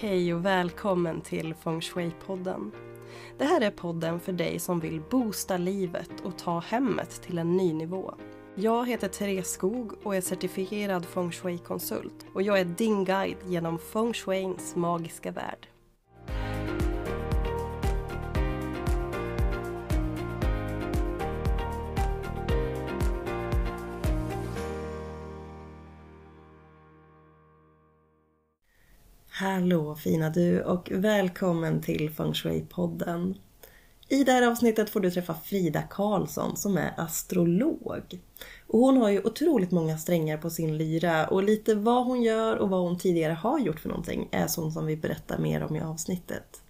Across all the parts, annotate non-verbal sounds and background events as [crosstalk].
Hej och välkommen till Feng Shui-podden. Det här är podden för dig som vill boosta livet och ta hemmet till en ny nivå. Jag heter Therese Skog och är certifierad Feng Shui-konsult och jag är din guide genom Feng Shuins magiska värld. Hallå fina du och välkommen till Feng Shui-podden. I det här avsnittet får du träffa Frida Karlsson som är astrolog. Och hon har ju otroligt många strängar på sin lyra och lite vad hon gör och vad hon tidigare har gjort för någonting är sånt som vi berättar mer om i avsnittet.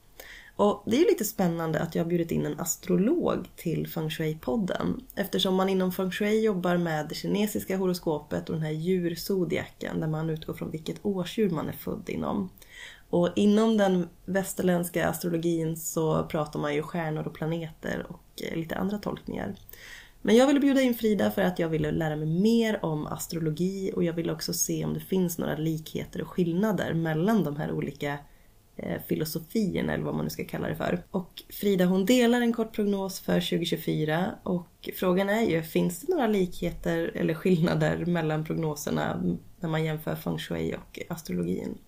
Och det är lite spännande att jag har bjudit in en astrolog till Feng Shui-podden. Eftersom man inom Feng Shui jobbar med det kinesiska horoskopet och den här djurzodiaken där man utgår från vilket årsdjur man är född inom. Och inom den västerländska astrologin så pratar man ju stjärnor och planeter och eh, lite andra tolkningar. Men jag ville bjuda in Frida för att jag ville lära mig mer om astrologi och jag ville också se om det finns några likheter och skillnader mellan de här olika Eh, filosofin, eller vad man nu ska kalla det för. Och Frida hon delar en kort prognos för 2024 och frågan är ju, finns det några likheter eller skillnader mellan prognoserna när man jämför feng shui och astrologin?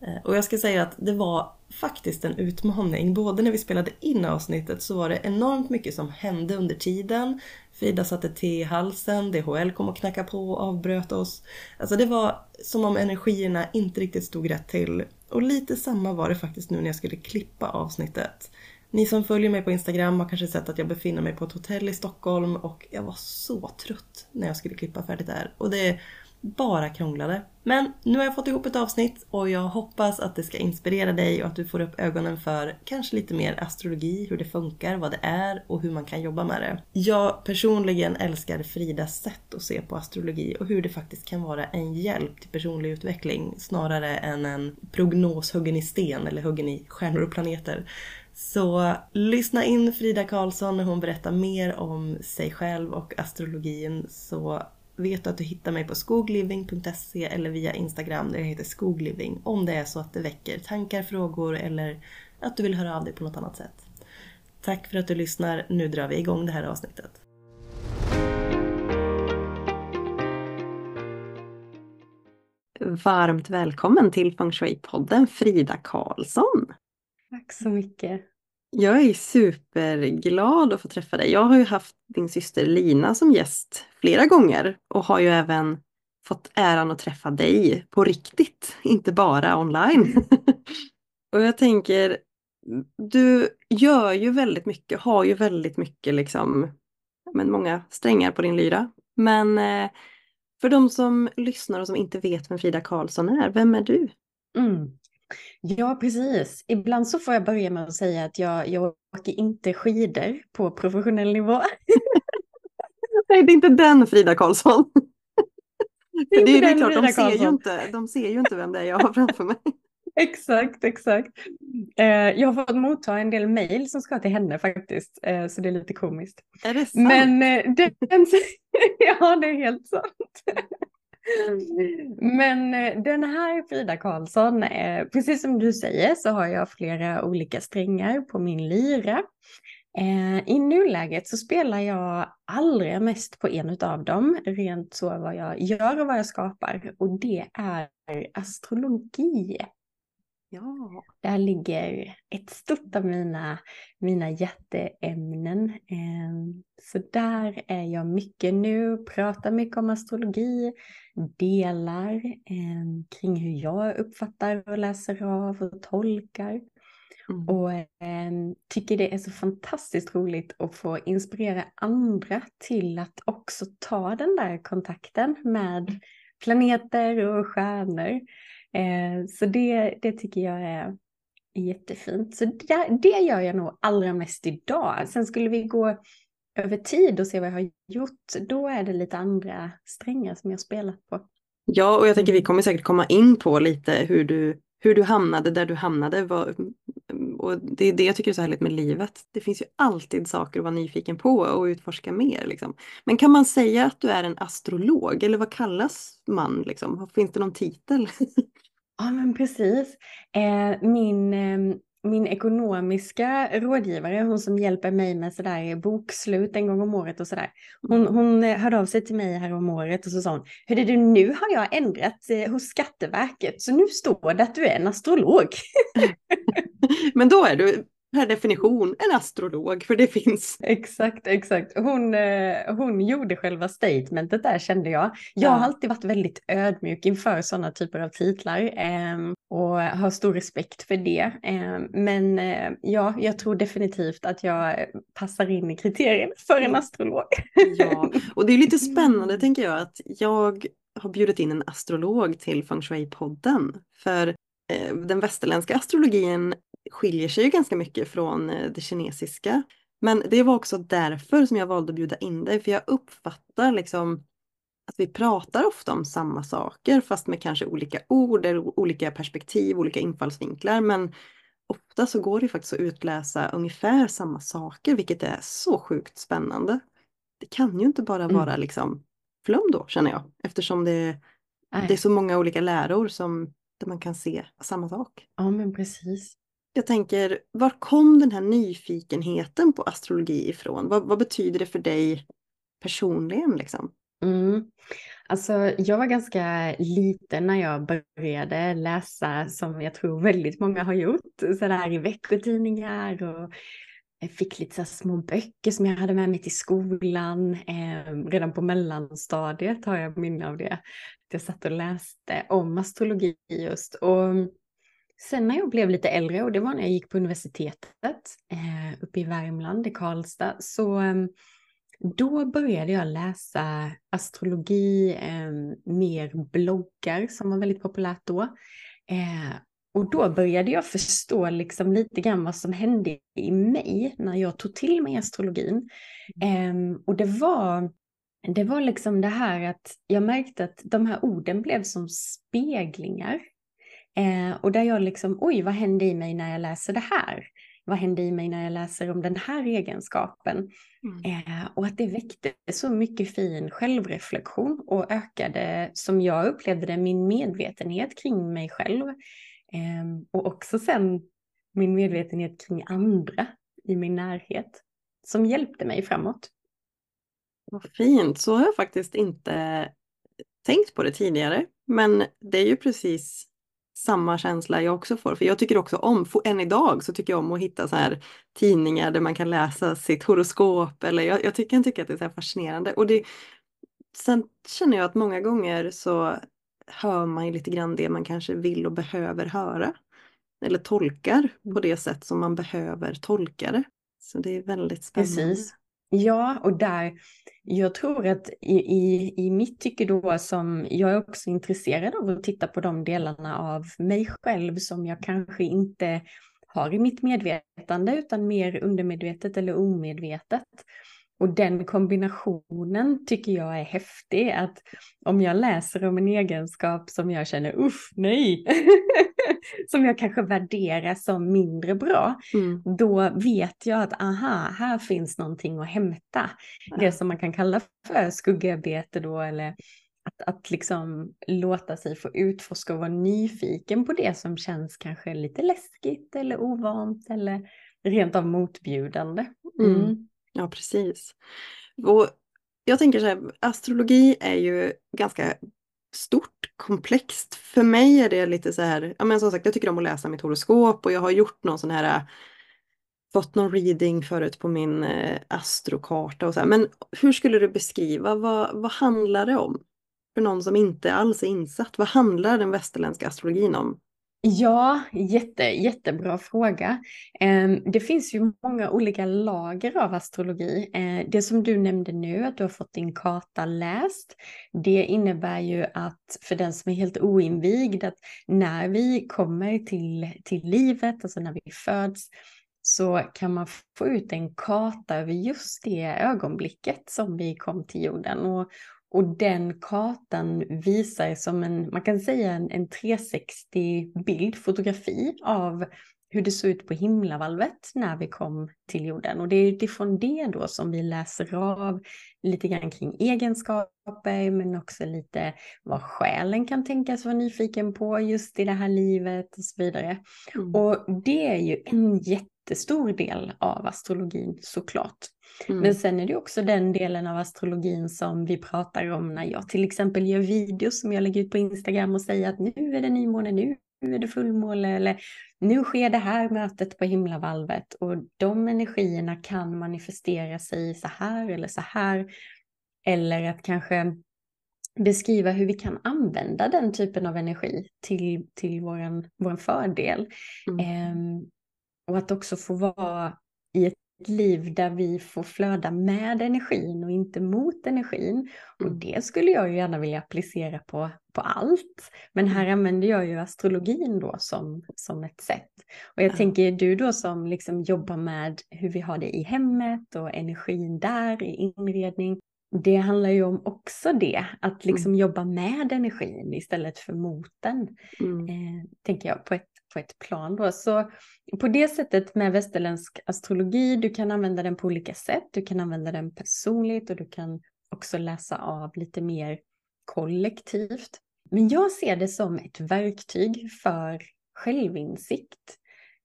Eh, och jag ska säga att det var faktiskt en utmaning. Både när vi spelade in avsnittet så var det enormt mycket som hände under tiden. Frida satte te i halsen, DHL kom och knackade på och avbröt oss. Alltså det var som om energierna inte riktigt stod rätt till. Och lite samma var det faktiskt nu när jag skulle klippa avsnittet. Ni som följer mig på Instagram har kanske sett att jag befinner mig på ett hotell i Stockholm och jag var så trött när jag skulle klippa färdigt där. Och det bara krånglade. Men nu har jag fått ihop ett avsnitt och jag hoppas att det ska inspirera dig och att du får upp ögonen för kanske lite mer astrologi, hur det funkar, vad det är och hur man kan jobba med det. Jag personligen älskar Fridas sätt att se på astrologi och hur det faktiskt kan vara en hjälp till personlig utveckling snarare än en prognos huggen i sten eller huggen i stjärnor och planeter. Så lyssna in Frida Karlsson när hon berättar mer om sig själv och astrologin så vet du att du hittar mig på skogliving.se eller via Instagram där jag heter skogliving om det är så att det väcker tankar, frågor eller att du vill höra av dig på något annat sätt. Tack för att du lyssnar. Nu drar vi igång det här avsnittet. Varmt välkommen till Feng Shui-podden Frida Karlsson. Tack så mycket. Jag är superglad att få träffa dig. Jag har ju haft din syster Lina som gäst flera gånger och har ju även fått äran att träffa dig på riktigt, inte bara online. [laughs] och jag tänker, du gör ju väldigt mycket, har ju väldigt mycket liksom, men många strängar på din lyra. Men eh, för de som lyssnar och som inte vet vem Frida Karlsson är, vem är du? Mm. Ja, precis. Ibland så får jag börja med att säga att jag, jag åker inte skidor på professionell nivå. [laughs] Nej, det är inte den Frida Karlsson. [laughs] Det är, det är klart, de ser, ju inte, de ser ju inte vem det är jag har framför mig. [laughs] exakt, exakt. Eh, jag har fått motta en del mejl som ska till henne faktiskt, eh, så det är lite komiskt. Är det sant? Men eh, den, ja, det är helt sant. [laughs] Men eh, den här Frida Karlsson, eh, precis som du säger så har jag flera olika strängar på min lyra. Eh, I nuläget så spelar jag allra mest på en av dem, rent så vad jag gör och vad jag skapar. Och det är astrologi. Ja. Där ligger ett stort av mina, mina hjärteämnen. Ehm, så där är jag mycket nu, pratar mycket om astrologi, delar ehm, kring hur jag uppfattar och läser av och tolkar. Mm. Och eh, tycker det är så fantastiskt roligt att få inspirera andra till att också ta den där kontakten med planeter och stjärnor. Eh, så det, det tycker jag är jättefint. Så det, det gör jag nog allra mest idag. Sen skulle vi gå över tid och se vad jag har gjort, då är det lite andra strängar som jag spelat på. Ja, och jag tänker vi kommer säkert komma in på lite hur du, hur du hamnade där du hamnade. Och det är det jag tycker är så härligt med livet. Det finns ju alltid saker att vara nyfiken på och utforska mer. Liksom. Men kan man säga att du är en astrolog eller vad kallas man? Liksom? Finns det någon titel? [laughs] Ja men precis. Eh, min, eh, min ekonomiska rådgivare, hon som hjälper mig med sådär bokslut en gång om året och sådär. Hon, mm. hon eh, hörde av sig till mig här om året och så sa hon, hur är det nu har jag ändrat eh, hos Skatteverket så nu står det att du är en astrolog. [laughs] Men då är du per definition en astrolog, för det finns. Exakt, exakt. Hon, eh, hon gjorde själva statementet där kände jag. Jag har alltid varit väldigt ödmjuk inför sådana typer av titlar eh, och har stor respekt för det. Eh, men eh, ja, jag tror definitivt att jag passar in i kriterierna för en astrolog. ja, [laughs] och det är lite spännande tänker jag att jag har bjudit in en astrolog till Feng Shui-podden. För eh, den västerländska astrologin skiljer sig ju ganska mycket från eh, det kinesiska. Men det var också därför som jag valde att bjuda in dig, för jag uppfattar liksom att vi pratar ofta om samma saker fast med kanske olika ord olika perspektiv, olika infallsvinklar. Men ofta så går det faktiskt att utläsa ungefär samma saker, vilket är så sjukt spännande. Det kan ju inte bara mm. vara liksom flum då, känner jag, eftersom det, det är så många olika läror som där man kan se samma sak. Ja, men precis. Jag tänker, var kom den här nyfikenheten på astrologi ifrån? Vad, vad betyder det för dig personligen? Liksom? Mm. Alltså, jag var ganska liten när jag började läsa, som jag tror väldigt många har gjort, sådär i veckotidningar och jag fick lite så små böcker som jag hade med mig till skolan. Eh, redan på mellanstadiet har jag minne av det. Jag satt och läste om astrologi just. Och Sen när jag blev lite äldre, och det var när jag gick på universitetet eh, uppe i Värmland, i Karlstad, så eh, då började jag läsa astrologi, eh, mer bloggar som var väldigt populärt då. Eh, och då började jag förstå liksom lite grann vad som hände i mig när jag tog till mig astrologin. Eh, och det var, det var liksom det här att jag märkte att de här orden blev som speglingar Eh, och där jag liksom, oj, vad hände i mig när jag läser det här? Vad hände i mig när jag läser om den här egenskapen? Mm. Eh, och att det väckte så mycket fin självreflektion och ökade, som jag upplevde det, min medvetenhet kring mig själv. Eh, och också sen min medvetenhet kring andra i min närhet som hjälpte mig framåt. Vad fint, så har jag faktiskt inte tänkt på det tidigare. Men det är ju precis samma känsla jag också får. För jag tycker också om, än idag så tycker jag om att hitta så här tidningar där man kan läsa sitt horoskop. Eller jag, jag tycker, jag tycker att det är så fascinerande. Och det, sen känner jag att många gånger så hör man ju lite grann det man kanske vill och behöver höra. Eller tolkar på det sätt som man behöver tolka det. Så det är väldigt spännande. Precis. Ja, och där, jag tror att i, i, i mitt tycke då som jag är också intresserad av att titta på de delarna av mig själv som jag kanske inte har i mitt medvetande utan mer undermedvetet eller omedvetet. Och den kombinationen tycker jag är häftig. Att om jag läser om en egenskap som jag känner, uff, nej, [laughs] som jag kanske värderar som mindre bra, mm. då vet jag att aha, här finns någonting att hämta. Ja. Det som man kan kalla för skuggarbete då, eller att, att liksom låta sig få utforska och vara nyfiken på det som känns kanske lite läskigt eller ovant eller rent av motbjudande. Mm. Mm. Ja, precis. Och jag tänker så här, astrologi är ju ganska stort, komplext. För mig är det lite så här, ja men som sagt jag tycker om att läsa mitt horoskop och jag har gjort någon sån här fått någon reading förut på min eh, astrokarta och så här. Men hur skulle du beskriva, vad, vad handlar det om? För någon som inte alls är insatt, vad handlar den västerländska astrologin om? Ja, jätte, jättebra fråga. Ehm, det finns ju många olika lager av astrologi. Eh, det som du nämnde nu, att du har fått din karta läst, det innebär ju att för den som är helt oinvigd, att när vi kommer till, till livet, alltså när vi föds, så kan man få ut en karta över just det ögonblicket som vi kom till jorden. Och, och den kartan visar som en, man kan säga en, en 360 bild, fotografi av hur det såg ut på himlavalvet när vi kom till jorden. Och det är utifrån det då som vi läser av lite grann kring egenskaper men också lite vad själen kan tänkas vara nyfiken på just i det här livet och så vidare. Mm. Och det är ju en jättestor del av astrologin såklart. Mm. Men sen är det också den delen av astrologin som vi pratar om när jag till exempel gör videos som jag lägger ut på Instagram och säger att nu är det nymåne, nu är det fullmåne eller nu sker det här mötet på himlavalvet och de energierna kan manifestera sig så här eller så här. Eller att kanske beskriva hur vi kan använda den typen av energi till, till våran, våran fördel. Mm. Ehm, och att också få vara i ett liv där vi får flöda med energin och inte mot energin. Och mm. det skulle jag ju gärna vilja applicera på, på allt. Men här mm. använder jag ju astrologin då som, som ett sätt. Och jag ja. tänker du då som liksom jobbar med hur vi har det i hemmet och energin där i inredning. Det handlar ju om också det, att liksom mm. jobba med energin istället för mot den. Mm. Eh, tänker jag på ett på ett plan då. Så på det sättet med västerländsk astrologi, du kan använda den på olika sätt. Du kan använda den personligt och du kan också läsa av lite mer kollektivt. Men jag ser det som ett verktyg för självinsikt.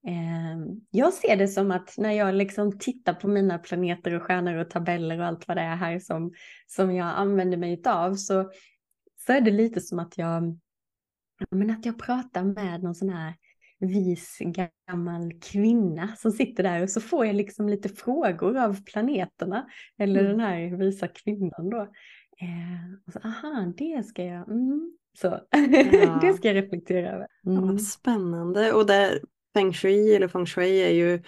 Ehm, jag ser det som att när jag liksom tittar på mina planeter och stjärnor och tabeller och allt vad det är här som, som jag använder mig av så, så är det lite som att jag, men att jag pratar med någon sån här vis gammal kvinna som sitter där och så får jag liksom lite frågor av planeterna eller mm. den här visa kvinnan då. Eh, och så, aha, det ska jag, mm. så. Ja. [laughs] det ska jag reflektera över. Mm. Ja, spännande och där feng shui eller feng shui är ju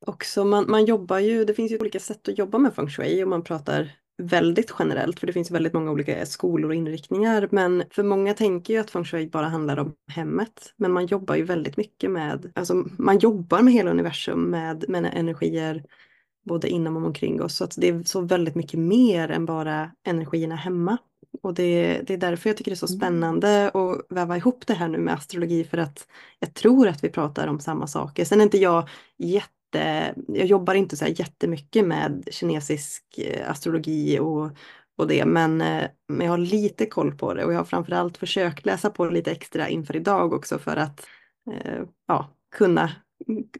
också, man, man jobbar ju, det finns ju olika sätt att jobba med feng shui och man pratar väldigt generellt för det finns väldigt många olika skolor och inriktningar. Men för många tänker ju att feng shui bara handlar om hemmet. Men man jobbar ju väldigt mycket med, alltså man jobbar med hela universum med, med energier både inom och omkring oss. Så att det är så väldigt mycket mer än bara energierna hemma. Och det, det är därför jag tycker det är så mm. spännande att väva ihop det här nu med astrologi för att jag tror att vi pratar om samma saker. Sen är inte jag jätte jätte, jag jobbar inte så här jättemycket med kinesisk eh, astrologi och, och det, men, eh, men jag har lite koll på det och jag har framförallt försökt läsa på lite extra inför idag också för att eh, ja, kunna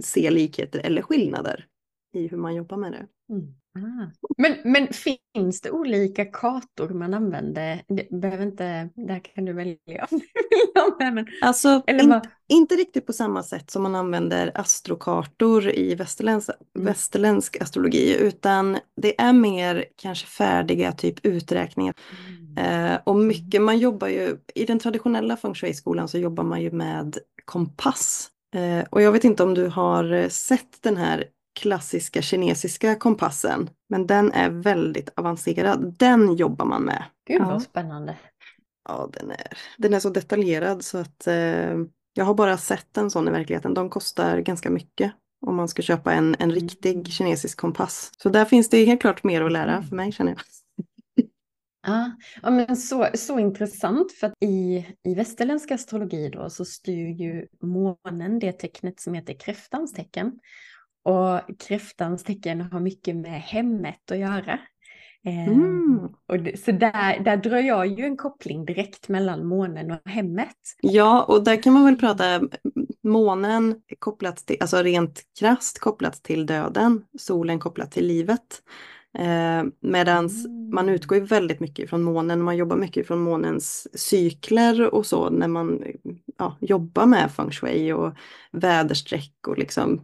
se likheter eller skillnader i hur man jobbar med det. Mm. Ah. Men, men finns det olika kartor man använder? Det behöver inte, där kan du välja. men, alltså, in, inte riktigt på samma sätt som man använder astrokartor i västerländsk, mm. västerländsk astrologi, utan det är mer kanske färdiga typ uträkningar. Mm. Eh, och mycket, man jobbar ju, i den traditionella feng shui-skolan så jobbar man ju med kompass. Eh, och jag vet inte om du har sett den här klassiska kinesiska kompassen. Men den är väldigt avancerad. Den jobbar man med. Gud vad ja. spännande. Ja, den är, den är så detaljerad så att eh, jag har bara sett en sån i verkligheten. De kostar ganska mycket om man ska köpa en, en riktig mm. kinesisk kompass. Så där finns det helt klart mer att lära mm. för mig känner jag. Ja, ja men så, så intressant för att i, i västerländsk astrologi då så styr ju månen det tecknet som heter kräftans tecken. Och kräftans tecken har mycket med hemmet att göra. Ehm, mm. Och det, så där, där drar jag ju en koppling direkt mellan månen och hemmet. Ja, och där kan man väl prata månen kopplat till, alltså rent krast kopplat till döden, solen kopplat till livet. Eh, Medan mm. man utgår ju väldigt mycket från månen, man jobbar mycket från månens cykler och så när man ja, jobbar med feng shui och väderstreck och liksom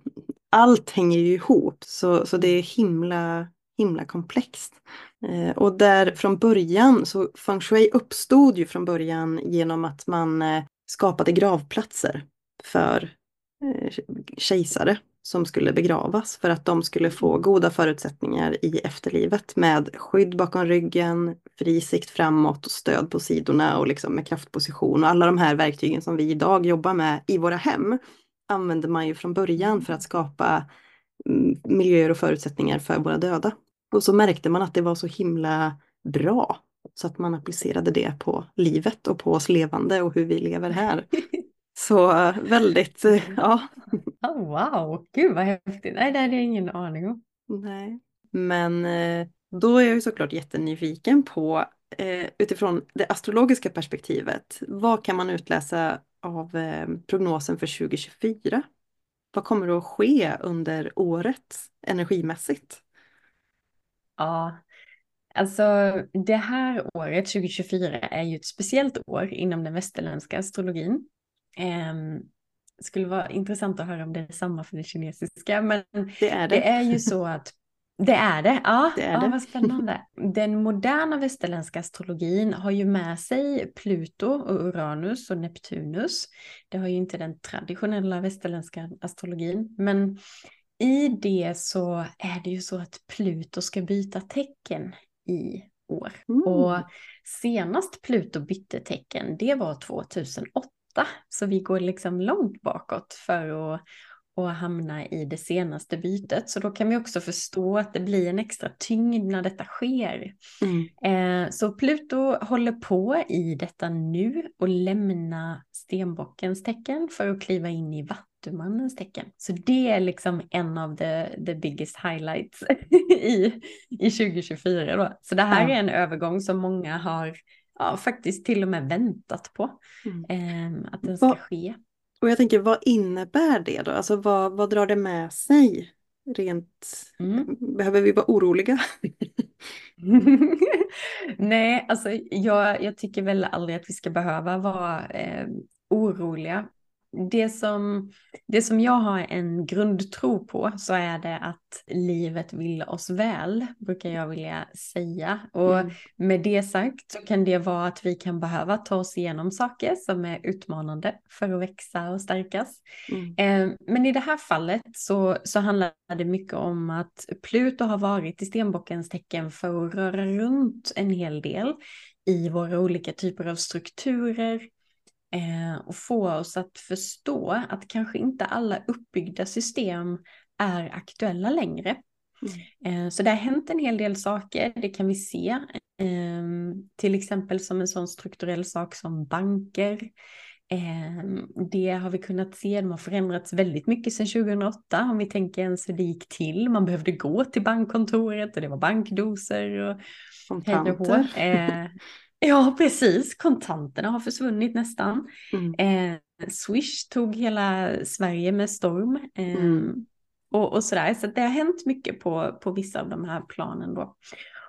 allt hänger ju ihop så, så det är himla, himla komplext. Eh, och där från början, så feng shui uppstod ju från början genom att man eh, skapade gravplatser för eh, kejsare som skulle begravas för att de skulle få goda förutsättningar i efterlivet med skydd bakom ryggen, fri sikt framåt och stöd på sidorna och liksom med kraftposition och alla de här verktygen som vi idag jobbar med i våra hem använde man ju från början för att skapa mm, miljöer och förutsättningar för våra döda. Och så märkte man att det var så himla bra så att man applicerade det på livet och på oss levande och hur vi lever här. [laughs] Så väldigt, ja. [laughs] Oh, wow, gud vad häftigt. Nej, det hade jag ingen aning om. Nej. Men eh, då är jag ju såklart jättenyfiken på eh, utifrån det astrologiska perspektivet. Vad kan man utläsa av eh, prognosen för 2024? Vad kommer att ske under året energimässigt? Ja, alltså det här året 2024 är ju ett speciellt år inom den västerländska astrologin. Det skulle vara intressant att höra om det är samma för det kinesiska, men det är, det. det är ju så att det är det, ja, det är ja det. vad spännande. [laughs] Den moderna västerländska astrologin har ju med sig Pluto och Uranus och Neptunus. Det har ju inte den traditionella västerländska astrologin, men i det så är det ju så att Pluto ska byta tecken i år. Mm. Och senast Pluto bytte tecken, det var 2008. Så vi går liksom långt bakåt för att, att hamna i det senaste bytet. Så då kan vi också förstå att det blir en extra tyngd när detta sker. Mm. Eh, så Pluto håller på i detta nu och lämna stenbockens tecken för att kliva in i vattumannens tecken. Så det är liksom en av the, the biggest highlights [laughs] i, i 2024 då. Så det här Ja. är en övergång som många har ja, faktiskt till och med väntat på Mm. eh, att den ska Vad- ske. Och jag tänker, vad innebär det då? Alltså vad, vad drar det med sig? Rent, Mm. behöver vi vara oroliga? [laughs] Nej, alltså jag, jag tycker väl aldrig att vi ska behöva vara eh, oroliga. Det som, det som jag har en grundtro på så är det att livet vill oss väl, brukar jag vilja säga. Och Mm. med det sagt så kan det vara att vi kan behöva ta oss igenom saker som är utmanande för att växa och stärkas. Mm. Eh, Men i det här fallet så, så handlar det mycket om att Pluto har varit i stenbockens tecken för att röra runt en hel del i våra olika typer av strukturer och få oss att förstå att kanske inte alla uppbyggda system är aktuella längre. Eh, Så det har hänt en hel del saker, det kan vi se. Ehm, Till exempel som en sån strukturell sak som banker. Ehm, Det har vi kunnat se, de har förändrats väldigt mycket sedan 2008 om vi tänker ens hur det gick till. Man behövde gå till bankkontoret och det var bankdoser och. Kontanter. [laughs] Eh, Ja, precis. Kontanterna har försvunnit nästan. Mm. Eh, Swish tog hela Sverige med storm. Eh, Mm. och, och sådär. Så det har hänt mycket på, på vissa av de här planen då.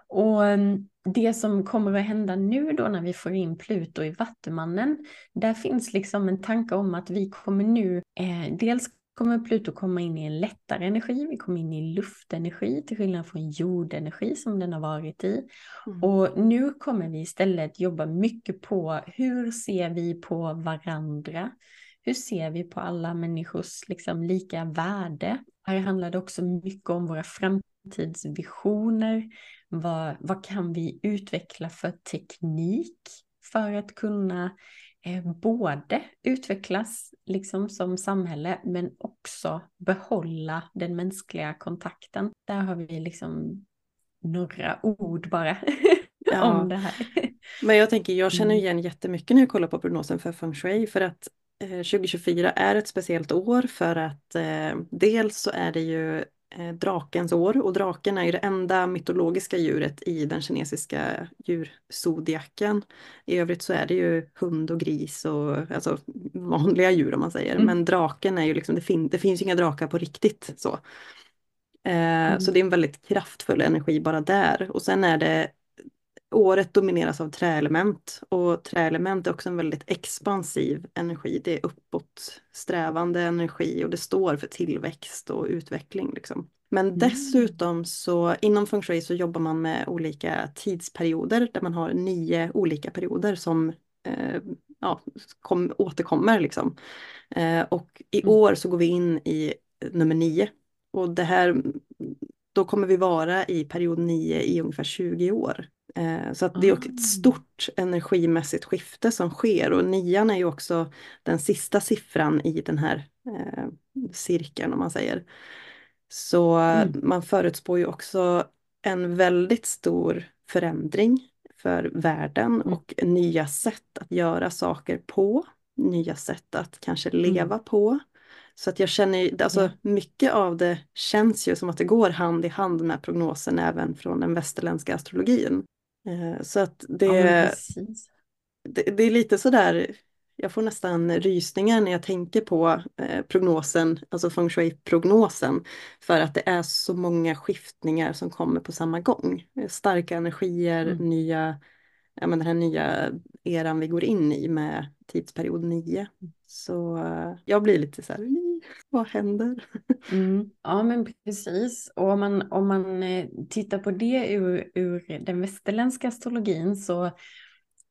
Och em, det som kommer att hända nu då när vi får in Pluto i Vattumannen, där finns liksom en tanke om att vi kommer nu, eh, dels kommer Pluto komma in i en lättare energi, vi kommer in i luftenergi till skillnad från jordenergi som den har varit i. Mm. Och nu kommer vi istället jobba mycket på hur ser vi på varandra? Hur ser vi på alla människors liksom lika värde? Här handlar det också mycket om våra framtidsvisioner. Vad, vad kan vi utveckla för teknik för att kunna både utvecklas liksom som samhälle men också behålla den mänskliga kontakten. Där har vi liksom några ord bara [laughs] Ja. om det här. Men jag tänker, jag känner Mm. igen jättemycket när jag kollar på prognosen för feng shui för att eh, 2024 är ett speciellt år för att eh, dels så är det ju eh, drakens år och draken är ju det enda mytologiska djuret i den kinesiska djurzodiaken. I övrigt så är det ju hund och gris och alltså vanliga djur om man säger. Mm. Men draken är ju liksom, det, fin det finns ju inga drakar på riktigt så. Eh, Så det är en väldigt kraftfull energi bara där. Och sen är det Året domineras av träelement och träelement är också en väldigt expansiv energi. Det är uppåtsträvande energi och det står för tillväxt och utveckling. Liksom. Men Mm. dessutom så inom feng shui så jobbar man med olika tidsperioder där man har nio olika perioder som eh, ja, kom, återkommer. Liksom. Eh, och i Mm. år så går vi in i nummer nio. Och det här, då kommer vi vara i period nio i ungefär 20 år. Eh, Så att det är också Ah. ett stort energimässigt skifte som sker och nian är ju också den sista siffran i den här eh, cirkeln om man säger. Så Mm. man förutspår ju också en väldigt stor förändring för världen Mm. och nya sätt att göra saker på. nya sätt att kanske leva mm. på. Så att jag känner, alltså mycket av det känns ju som att det går hand i hand med prognosen även från den västerländska astrologin. Eh, så att det, ja, det, det, är lite sådär, jag får nästan rysningar när jag tänker på eh, prognosen, alltså feng shui-prognosen. För att det är så många skiftningar som kommer på samma gång. Starka energier, mm. nya, ja, men den här nya eran vi går in i med tidsperiod 9. Så uh, jag blir lite så här, vad händer? Mm. [laughs] Ja men precis. Och om man, om man eh, tittar på det ur, ur den västerländska astrologin så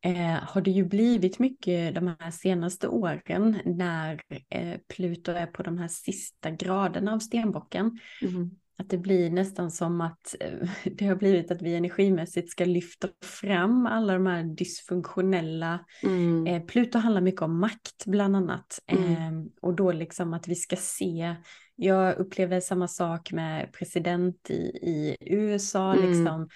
eh, har det ju blivit mycket de här senaste åren när eh, Pluto är på de här sista graderna av stenbocken. Mm. Att det blir nästan som att eh, [laughs] det har blivit att vi energimässigt ska lyfta fram alla de här dysfunktionella. Mm. Eh, Pluto handlar mycket om makt bland annat. Mm. Eh, och då liksom att vi ska se, jag upplever samma sak med president i, i USA, mm. liksom,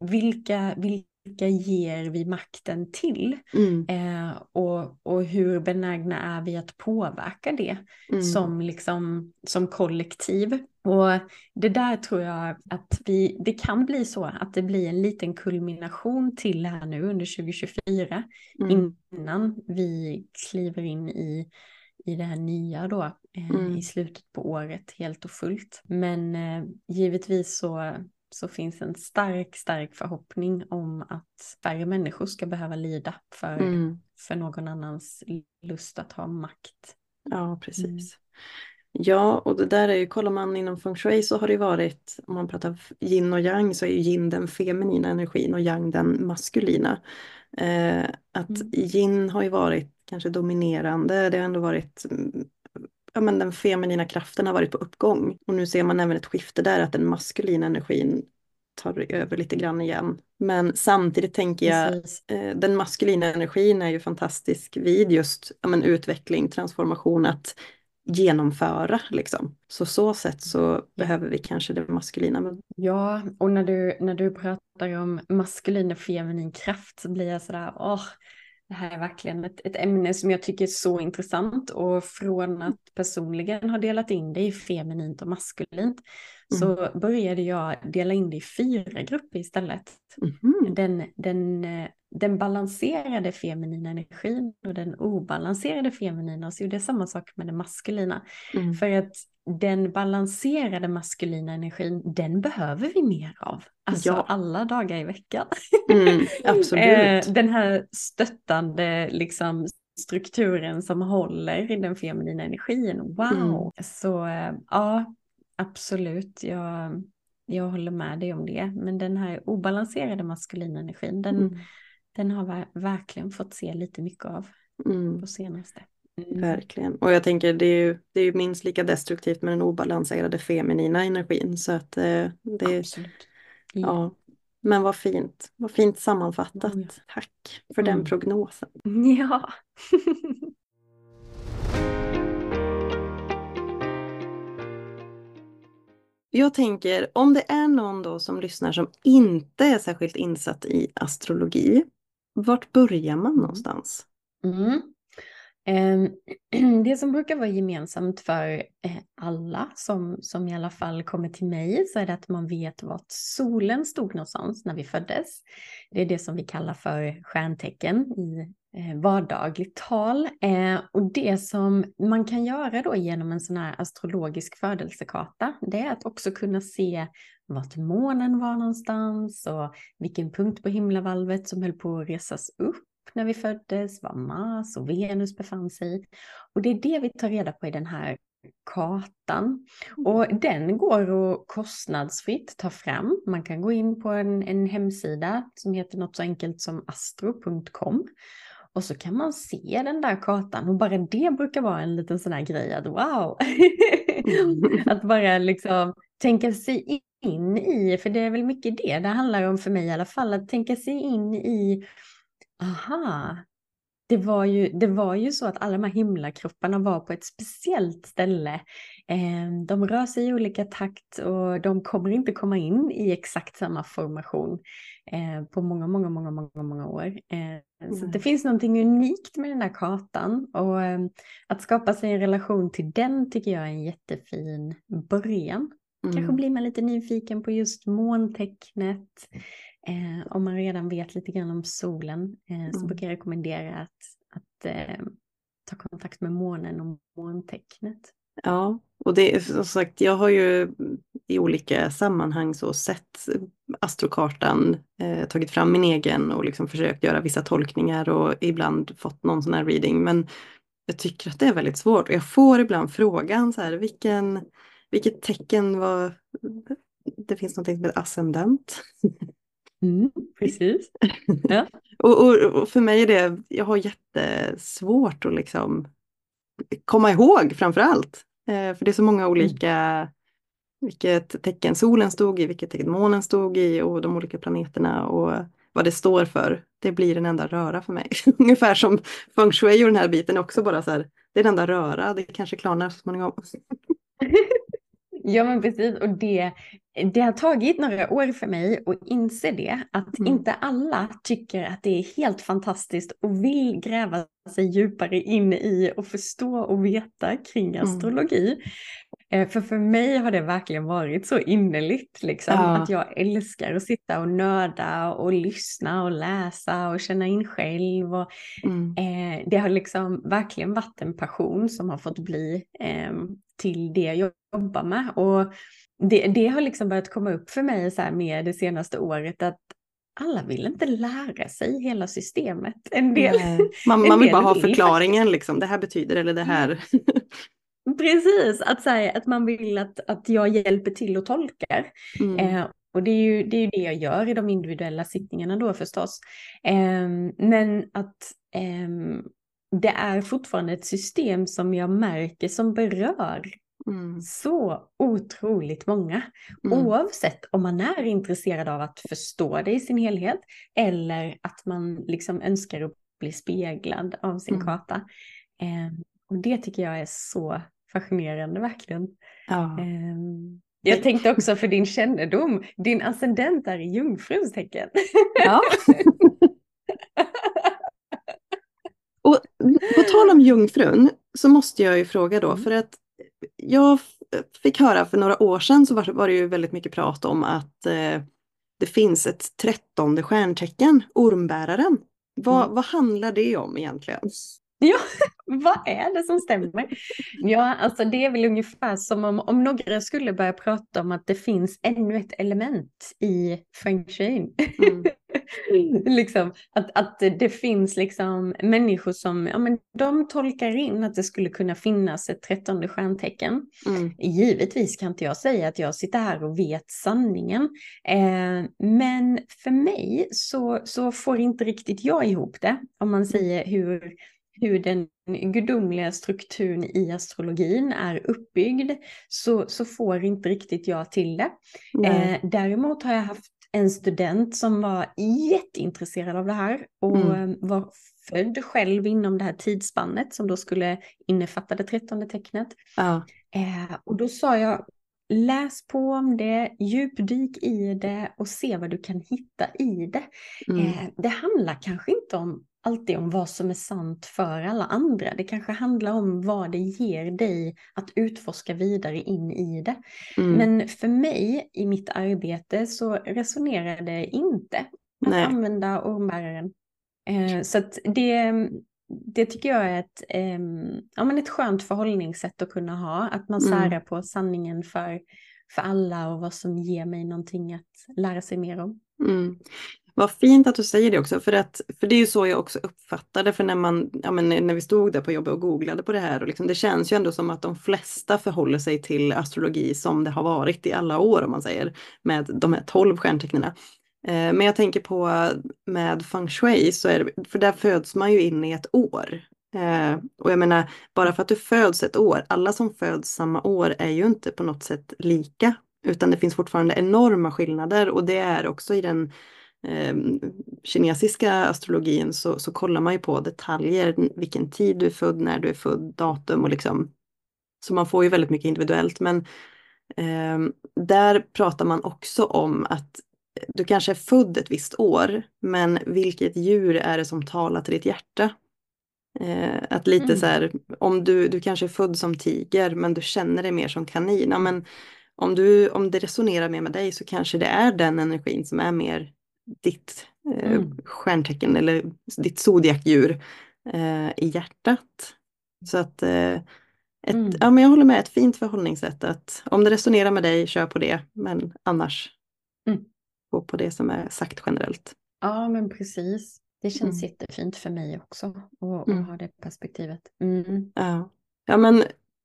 vilka, vilka vilka ger vi makten till? Mm. Eh, och, och hur benägna är vi att påverka det mm. som, liksom, som kollektiv? Och det där tror jag att vi, det kan bli så att det blir en liten kulmination till här nu under 2024 mm. innan vi kliver in i, i det här nya då eh, mm. i slutet på året helt och fullt. Men eh, givetvis så så finns en stark, stark förhoppning om att färre människor ska behöva lida för, mm. för någon annans lust att ha makt. Ja, precis. Mm. Ja, och det där är ju, kollar man inom feng shui så har det varit, om man pratar yin och yang så är ju yin den feminina energin och yang den maskulina. Eh, att mm. yin har ju varit kanske dominerande, det har ändå varit ja, men den feminina kraften har varit på uppgång. Och nu ser man även ett skifte där, att den maskulina energin tar över lite grann igen. Men samtidigt tänker jag, eh, den maskulina energin är ju fantastisk vid just ja, men, utveckling, transformation, att genomföra liksom. Så så sätt så ja. behöver vi kanske det maskulina. Ja, och när du, när du pratar om maskulin och feminin kraft så blir jag sådär, åh, det här är verkligen ett, ett ämne som jag tycker är så intressant och från att personligen ha delat in det i feminint och maskulint så började jag dela in det i fyra grupper istället. Mm. Den, den, den balanserade feminina energin och den obalanserade feminina och så gjorde jag samma sak med den maskulina. Mm. För att den balanserade maskulina energin, den behöver vi mer av. Alltså ja. alla dagar i veckan. Mm, [laughs] absolut. Eh, den här stöttande liksom, strukturen som håller i den feminina energin. Wow! Mm. Så eh, ja, absolut. Jag, jag håller med dig om det. Men den här obalanserade maskulina energin, den, mm. den har verkligen fått se lite mycket av mm. på senaste. Mm. Verkligen. Och jag tänker det är ju det är minst lika destruktivt med den obalanserade feminina energin. Så att eh, det Absolut. Ja. Men vad fint. Vad fint sammanfattat. Ja. Tack för mm. den prognosen. [laughs] Ja. [laughs] Jag tänker om det är någon då som lyssnar som inte är särskilt insatt i astrologi. Vart börjar man någonstans? Mm. Ehm, [clears throat] det som brukar vara gemensamt för eh, alla som, som i alla fall kommer till mig så är det att man vet vart solen stod någonstans när vi föddes. Det är det som vi kallar för stjärntecken i eh, vardagligt tal. Eh, och det som man kan göra då genom en sån här astrologisk födelsekarta det är att också kunna se vart månen var någonstans och vilken punkt på himlavalvet som höll på att resas upp när vi föddes, var Mars och Venus befann sig. Och det är det vi tar reda på i den här kartan. Och mm. den går att kostnadsfritt ta fram. Man kan gå in på en, en hemsida som heter något så enkelt som astro.com. Och så kan man se den där kartan och bara det brukar vara en liten sån här grej att wow! [laughs] Att bara liksom tänka sig in i, för det är väl mycket det det handlar om för mig i alla fall, att tänka sig in i aha, det var, ju, det var ju så att alla de här himlakropparna var på ett speciellt ställe. Eh, de rör sig i olika takt och de kommer inte komma in i exakt samma formation eh, på många, många, många, många, många år. Eh, mm. Så det finns någonting unikt med den här kartan och eh, att skapa sig en relation till den tycker jag är en jättefin början. Mm. Kanske blir man lite nyfiken på just måntecknet. Eh, om man redan vet lite grann om solen eh, så mm. brukar jag rekommendera att, att eh, ta kontakt med månen och måntecknet. Ja, och det är som sagt, jag har ju i olika sammanhang så sett astrokartan, eh, tagit fram min egen och liksom försökt göra vissa tolkningar och ibland fått någon sån här reading. Men jag tycker att det är väldigt svårt och jag får ibland frågan så här, vilken, vilket tecken var, det finns något som heter ascendent. [laughs] Mm, precis. Ja. [laughs] och, och, och, för mig är det, jag har jättesvårt att liksom komma ihåg framför allt. Eh, för det är så många mm. olika, mm. vilket tecken solen stod i, vilket tecken månen stod i och de olika planeterna och vad det står för. Det blir en enda röra för mig. [laughs] Ungefär som feng shui och den här biten också bara så här, det är en enda röra, det kanske klarnar så småningom. [laughs] Ja men precis och det, det har tagit några år för mig att inse det, att mm. inte alla tycker att det är helt fantastiskt och vill gräva sig djupare in i och förstå och veta kring mm. astrologi. Mm. För för mig har det verkligen varit så innerligt, liksom, ja. att jag älskar att sitta och nörda och lyssna och läsa och känna in själv. Och, mm. eh, det har liksom verkligen varit en passion som har fått bli eh, till det jag jobbar med. Och det, det har liksom börjat komma upp för mig så här med det senaste året att alla vill inte lära sig hela systemet. En del, [laughs] man, man vill bara ha förklaringen, liksom. det här betyder eller det här. [laughs] Precis, att, säga att man vill att, att jag hjälper till och tolkar. Mm. Eh, och det är, ju, det är ju det jag gör i de individuella sittningarna då förstås. Eh, men att eh, det är fortfarande ett system som jag märker som berör mm. så otroligt många. Mm. Oavsett om man är intresserad av att förstå det i sin helhet eller att man liksom önskar att bli speglad av sin mm. karta. Eh, och det tycker jag är så fascinerande verkligen. Ja. Eh, jag tänkte också för din kännedom, din ascendent är i jungfruns tecken. Ja. [laughs] Och på tal om jungfrun så måste jag ju fråga då, mm. för att jag fick höra för några år sedan så var det ju väldigt mycket prat om att eh, det finns ett trettonde stjärntecken, ormbäraren. Vad, mm. vad handlar det om egentligen? [laughs] Ja, vad är det som stämmer? Ja, alltså det är väl ungefär som om, om några skulle börja prata om att det finns ännu ett element i feng shui. Mm. [laughs] liksom, att, att det finns liksom människor som ja, men de tolkar in att det skulle kunna finnas ett trettonde stjärntecken. Mm. Givetvis kan inte jag säga att jag sitter här och vet sanningen. Eh, men för mig så, så får inte riktigt jag ihop det. Om man säger hur hur den gudomliga strukturen i astrologin är uppbyggd så, så får inte riktigt jag till det. Eh, däremot har jag haft en student som var jätteintresserad av det här och mm. var född själv inom det här tidsspannet som då skulle innefatta det trettonde tecknet. Ja. Eh, och då sa jag, läs på om det, djupdyk i det och se vad du kan hitta i det. Mm. Eh, det handlar kanske inte om alltid om vad som är sant för alla andra. Det kanske handlar om vad det ger dig att utforska vidare in i det. Mm. Men för mig i mitt arbete så resonerar det inte att Nej. använda ormbäraren. Eh, så det, det tycker jag är ett, eh, ja, men ett skönt förhållningssätt att kunna ha. Att man mm. särar på sanningen för, för alla och vad som ger mig någonting att lära sig mer om. Mm. Vad fint att du säger det också, för, att, för det är ju så jag också uppfattade, för när, man, ja, men när vi stod där på jobbet och googlade på det här, och liksom, det känns ju ändå som att de flesta förhåller sig till astrologi som det har varit i alla år, om man säger, med de här tolv stjärntecknen. Eh, men jag tänker på med feng shui, så är det, för där föds man ju in i ett år. Eh, och jag menar, bara för att du föds ett år, alla som föds samma år är ju inte på något sätt lika, utan det finns fortfarande enorma skillnader och det är också i den eh, kinesiska astrologin så, så kollar man ju på detaljer, vilken tid du är född, när du är född, datum och liksom. Så man får ju väldigt mycket individuellt men eh, där pratar man också om att du kanske är född ett visst år, men vilket djur är det som talar till ditt hjärta? Eh, att lite mm. så här, om du, du kanske är född som tiger men du känner dig mer som kanin. Ja, men om, du, om det resonerar mer med dig så kanske det är den energin som är mer ditt eh, mm. stjärntecken eller ditt zodiakdjur eh, i hjärtat. Så att eh, ett, mm. ja, men jag håller med, ett fint förhållningssätt att om det resonerar med dig, kör på det, men annars mm. gå på det som är sagt generellt. Ja, men precis. Det känns mm. jättefint för mig också att mm. ha det perspektivet. Mm. Ja. ja, men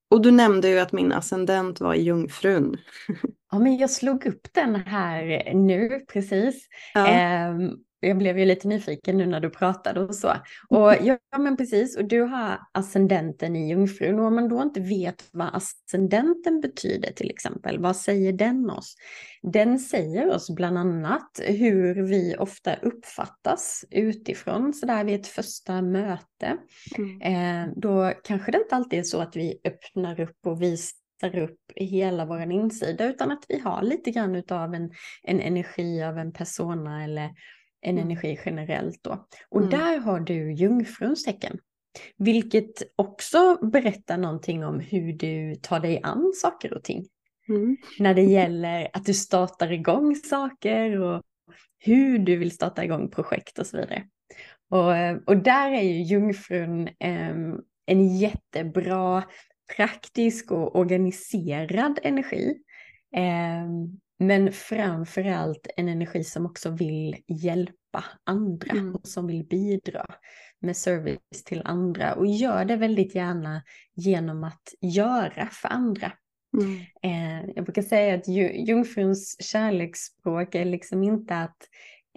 och du nämnde ju att min ascendent var i jungfrun. Ja, men jag slog upp den här nu precis. Ja. Eh, jag blev ju lite nyfiken nu när du pratade och så. Och ja, men precis, och du har ascendenten i jungfrun. Och om man då inte vet vad ascendenten betyder till exempel, vad säger den oss? Den säger oss bland annat hur vi ofta uppfattas utifrån, så där vid ett första möte. Mm. Eh, då kanske det inte alltid är så att vi öppnar upp och visar upp hela vår insida utan att vi har lite grann av en, en energi av en persona eller en mm. energi generellt då. Och mm. där har du jungfruns tecken. Vilket också berättar någonting om hur du tar dig an saker och ting. Mm. När det gäller att du startar igång saker och hur du vill starta igång projekt och så vidare. Och, och där är ju jungfrun eh, en jättebra praktisk och organiserad energi. Eh, men framför allt en energi som också vill hjälpa andra mm. och som vill bidra med service till andra och gör det väldigt gärna genom att göra för andra. Mm. Eh, jag brukar säga att jungfruns kärleksspråk är liksom inte att,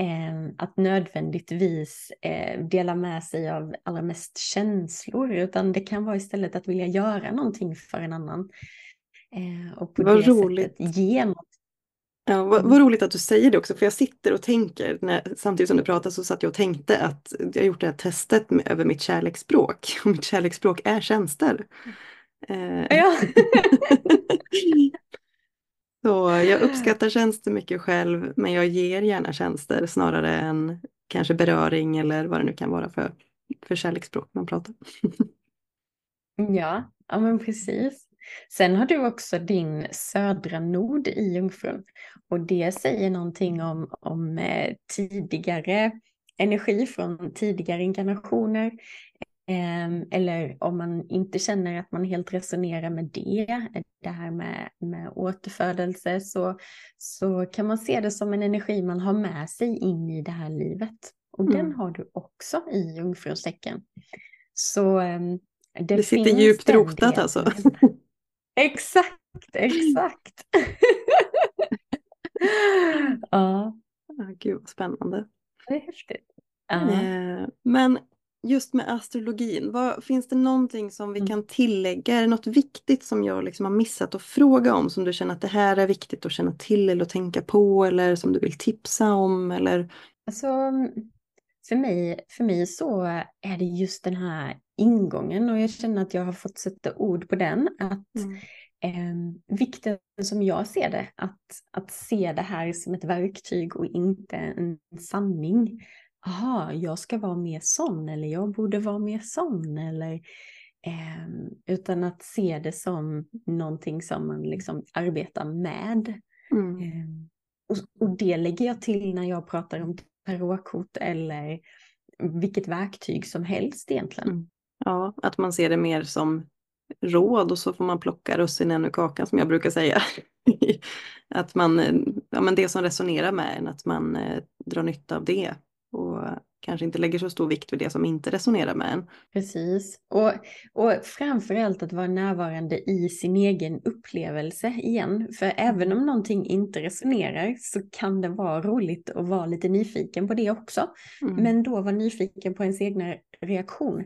eh, att nödvändigtvis eh, dela med sig av allra mest känslor utan det kan vara istället att vilja göra någonting för en annan. Och på Vad det roligt. sättet ge något Ja, vad, vad, roligt att du säger det också, för jag sitter och tänker, när, samtidigt som du pratar så satt jag och tänkte att jag gjort det här testet med, över mitt kärleksspråk, [laughs] och mitt kärleksspråk är tjänster. Eh. Ja. [laughs] så jag uppskattar tjänster mycket själv, men jag ger gärna tjänster snarare än kanske beröring eller vad det nu kan vara för, för kärleksspråk man pratar. [laughs] ja, ja men precis. Sen har du också din södra nod i Jungfrun och det säger någonting om, om eh, tidigare energi från tidigare inkarnationer. Eh, eller om man inte känner att man helt resonerar med det, det här med, med återfödelse, så, så kan man se det som en energi man har med sig in i det här livet. Och mm. den har du också i Jungfruns tecken. Så eh, det, det sitter djupt rotat alltså. Exakt, exakt. [laughs] ja. Ah, gud vad spännande. Det är häftigt. Uh. Men just med astrologin, vad, finns det någonting som vi mm. kan tillägga? Är det något viktigt som jag liksom har missat att fråga om som du känner att det här är viktigt att känna till eller att tänka på eller som du vill tipsa om? Eller? Alltså, för mig, för mig så är det just den här ingången och jag känner att jag har fått sätta ord på den. Att mm. eh, vikten som jag ser det, att, att se det här som ett verktyg och inte en sanning. Jaha, jag ska vara mer sån eller jag borde vara mer sån eller eh, utan att se det som någonting som man liksom arbetar med. Mm. Eh, och, och det lägger jag till när jag pratar om tarotkort eller vilket verktyg som helst egentligen. Mm. Ja, att man ser det mer som råd och så får man plocka russinen ur kakan som jag brukar säga. [laughs] att man, ja men det som resonerar med en, att man eh, drar nytta av det och kanske inte lägger så stor vikt vid det som inte resonerar med en. Precis, och, och framförallt att vara närvarande i sin egen upplevelse igen. För även om någonting inte resonerar så kan det vara roligt att vara lite nyfiken på det också. Mm. Men då vara nyfiken på ens egna reaktion.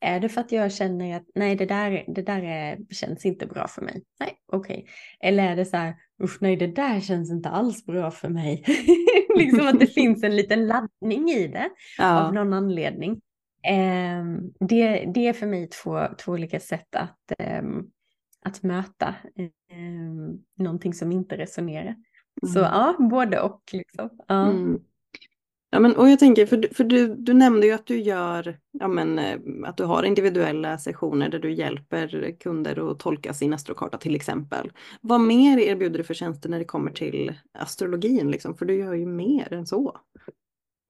Är det för att jag känner att nej, det där, det där är, känns inte bra för mig? Nej, okej. Okay. Eller är det så här, usch nej det där känns inte alls bra för mig. [laughs] liksom att det finns en liten laddning i det [laughs] ja. av någon anledning. Eh, det, det är för mig två, två olika sätt att, eh, att möta eh, någonting som inte resonerar. Mm. Så ja, både och. Liksom. Ja. Mm. Ja, men, och jag tänker, för, för du, du nämnde ju att du gör, ja, men, eh, att du har individuella sessioner där du hjälper kunder att tolka sin astrokarta till exempel. Vad mer erbjuder du för tjänster när det kommer till astrologin? Liksom? För du gör ju mer än så.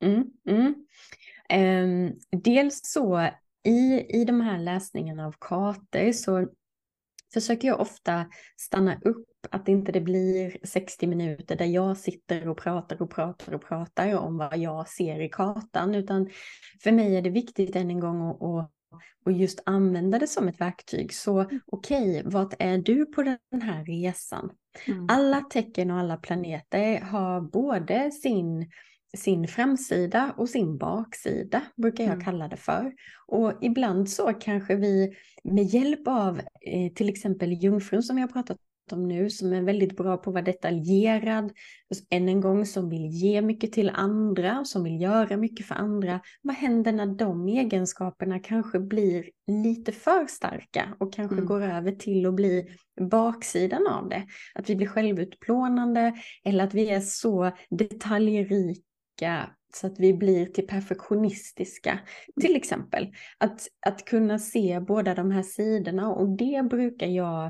Mm, mm. Um, dels så i, i de här läsningarna av kartor så försöker jag ofta stanna upp, att inte det blir 60 minuter där jag sitter och pratar och pratar och pratar om vad jag ser i kartan, utan för mig är det viktigt än en gång att och just använda det som ett verktyg. Så mm. okej, okay, vart är du på den här resan? Mm. Alla tecken och alla planeter har både sin sin framsida och sin baksida, brukar jag mm. kalla det för. Och ibland så kanske vi med hjälp av eh, till exempel jungfrun som vi har pratat om nu, som är väldigt bra på att vara detaljerad, än en gång som vill ge mycket till andra, som vill göra mycket för andra. Vad händer när de egenskaperna kanske blir lite för starka och kanske mm. går över till att bli baksidan av det? Att vi blir självutplånande eller att vi är så detaljrika tänka så att vi blir till perfektionistiska. Till exempel att, att kunna se båda de här sidorna och det brukar jag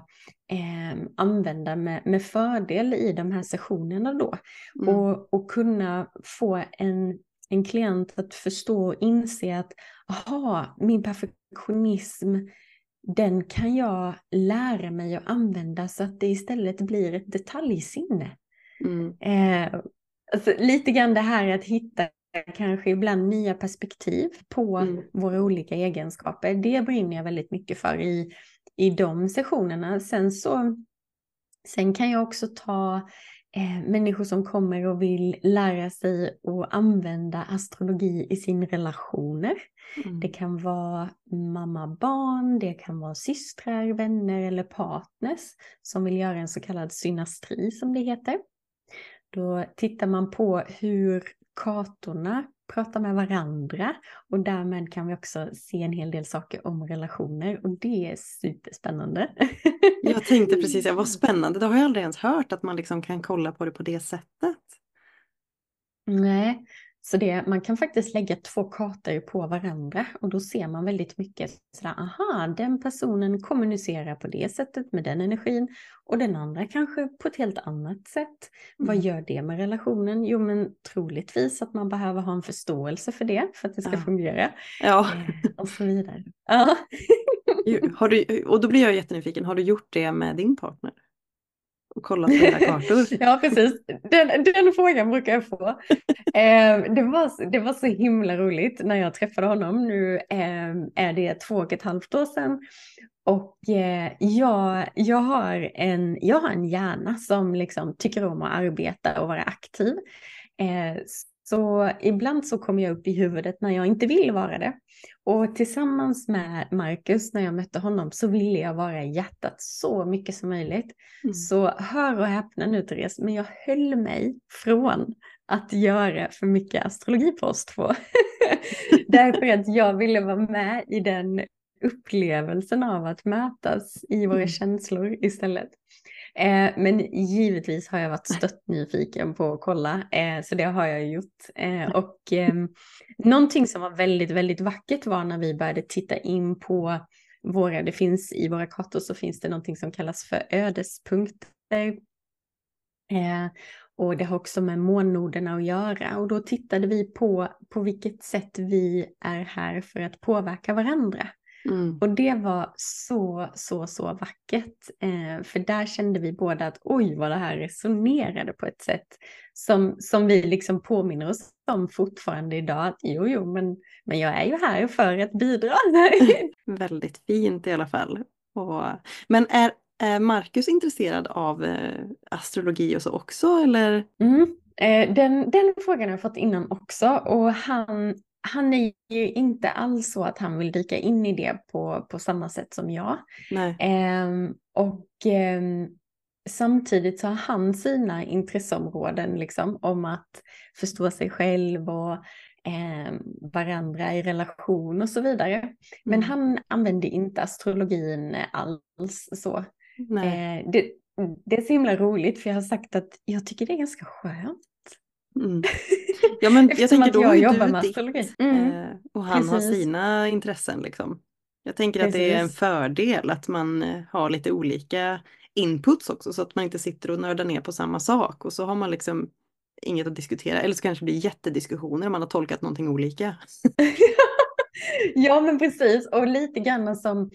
eh, använda med, med fördel i de här sessionerna då. Mm. Och, och kunna få en, en klient att förstå och inse att aha, min perfektionism den kan jag lära mig att använda så att det istället blir ett detaljsinne. Mm. Eh, Alltså, lite grann det här att hitta kanske ibland nya perspektiv på mm. våra olika egenskaper. Det brinner jag väldigt mycket för i, i de sessionerna. Sen så sen kan jag också ta eh, människor som kommer och vill lära sig att använda astrologi i sina relationer. Mm. Det kan vara mamma-barn, det kan vara systrar, vänner eller partners som vill göra en så kallad synastri som det heter. Då tittar man på hur kartorna pratar med varandra och därmed kan vi också se en hel del saker om relationer och det är superspännande. Jag tänkte [laughs] precis, ja, vad spännande, det har jag aldrig ens hört att man liksom kan kolla på det på det sättet. Nej, så det, man kan faktiskt lägga två kartor på varandra och då ser man väldigt mycket sådär, aha, den personen kommunicerar på det sättet med den energin och den andra kanske på ett helt annat sätt. Mm. Vad gör det med relationen? Jo, men troligtvis att man behöver ha en förståelse för det för att det ska ja. fungera. Ja. Eh, och så vidare. Ja. Har du, och då blir jag jättenyfiken, har du gjort det med din partner? Och kollat flera kartor. [laughs] ja, precis. Den, den frågan brukar jag få. Eh, det, var, det var så himla roligt när jag träffade honom. Nu eh, är det två och ett halvt år sedan. Och eh, jag, jag, har en, jag har en hjärna som liksom tycker om att arbeta och vara aktiv. Eh, så ibland så kommer jag upp i huvudet när jag inte vill vara det. Och tillsammans med Marcus, när jag mötte honom, så ville jag vara i hjärtat så mycket som möjligt. Mm. Så hör och häpna nu Therese, men jag höll mig från att göra för mycket astrologi på oss två. [laughs] Därför att jag ville vara med i den upplevelsen av att mötas i våra mm. känslor istället. Eh, men givetvis har jag varit stött nyfiken på att kolla, eh, så det har jag gjort. Eh, och eh, någonting som var väldigt, väldigt vackert var när vi började titta in på våra, det finns i våra kartor så finns det någonting som kallas för ödespunkter. Och det har också med månnoderna att göra och då tittade vi på på vilket sätt vi är här för att påverka varandra. Mm. Och det var så, så, så vackert. Eh, för där kände vi båda att oj vad det här resonerade på ett sätt som, som vi liksom påminner oss om fortfarande idag. Att jo, jo, men, men jag är ju här för att bidra. [laughs] [laughs] Väldigt fint i alla fall. Och, men är, är Marcus intresserad av eh, astrologi och så också eller? Mm. Eh, den, den frågan har jag fått innan också och han han är ju inte alls så att han vill dyka in i det på, på samma sätt som jag. Um, och um, samtidigt så har han sina intresseområden liksom om att förstå sig själv och eh, varandra i relation och så vidare. Men Mm. han använder inte astrologin alls så. Nej. Eh, det, det är så himla roligt för jag har sagt att jag tycker det är ganska skönt. Mm. [laughs] Ja men jag tänker då jag har jobbar med astrologi. Mm. eh, och han har Precis. sina intressen liksom. Jag tänker att det är en Precis. fördel att man eh, har lite olika inputs också så att man inte sitter och nördar ner på samma sak och så har man liksom inget att diskutera eller så kanske det blir jättediskussioner om man har tolkat någonting olika. [laughs] [laughs] ja men precis och lite grann som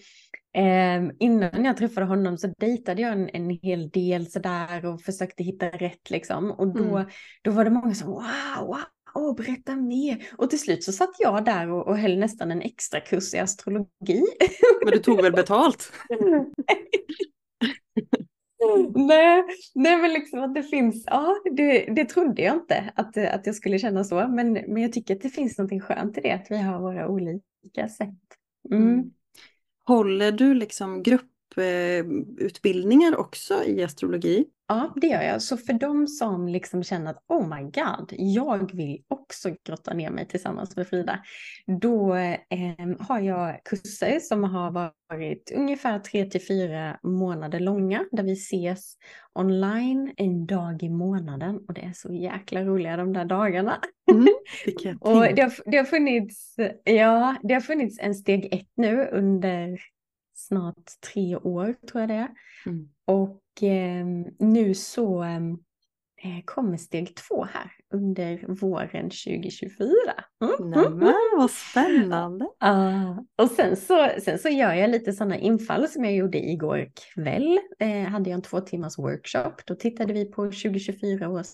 eh, innan jag träffade honom så dejtade jag en, en hel del sådär och försökte hitta rätt liksom och då, Mm. då var det många som wow, wow. Åh, berätta mer. Och till slut så satt jag där och, och höll nästan en extra kurs i astrologi. Men du tog väl betalt? [laughs] [laughs] [laughs] nej, nej, men liksom att det finns, ja, det, det trodde jag inte att, att jag skulle känna så. Men, men jag tycker att det finns något skönt i det, att vi har våra olika sätt. Mm. Mm. Håller du liksom utbildningar också i astrologi? Ja, det gör jag. Så för de som liksom känner att oh my god, jag vill också grotta ner mig tillsammans med Frida. Då eh, har jag kurser som har varit ungefär tre till fyra månader långa där vi ses online en dag i månaden och det är så jäkla roliga de där dagarna. Mm. Och det har, det, har funnits, ja, det har funnits en steg ett nu under snart tre år tror jag det är. Mm. Och eh, nu så eh, kommer steg två här under våren 2024. Mm, mm, Nämen vad spännande! [laughs] Ah, och sen så, sen så gör jag lite sådana infall som jag gjorde igår kväll. Eh, hade jag en två timmars workshop. Då tittade vi på 2024 års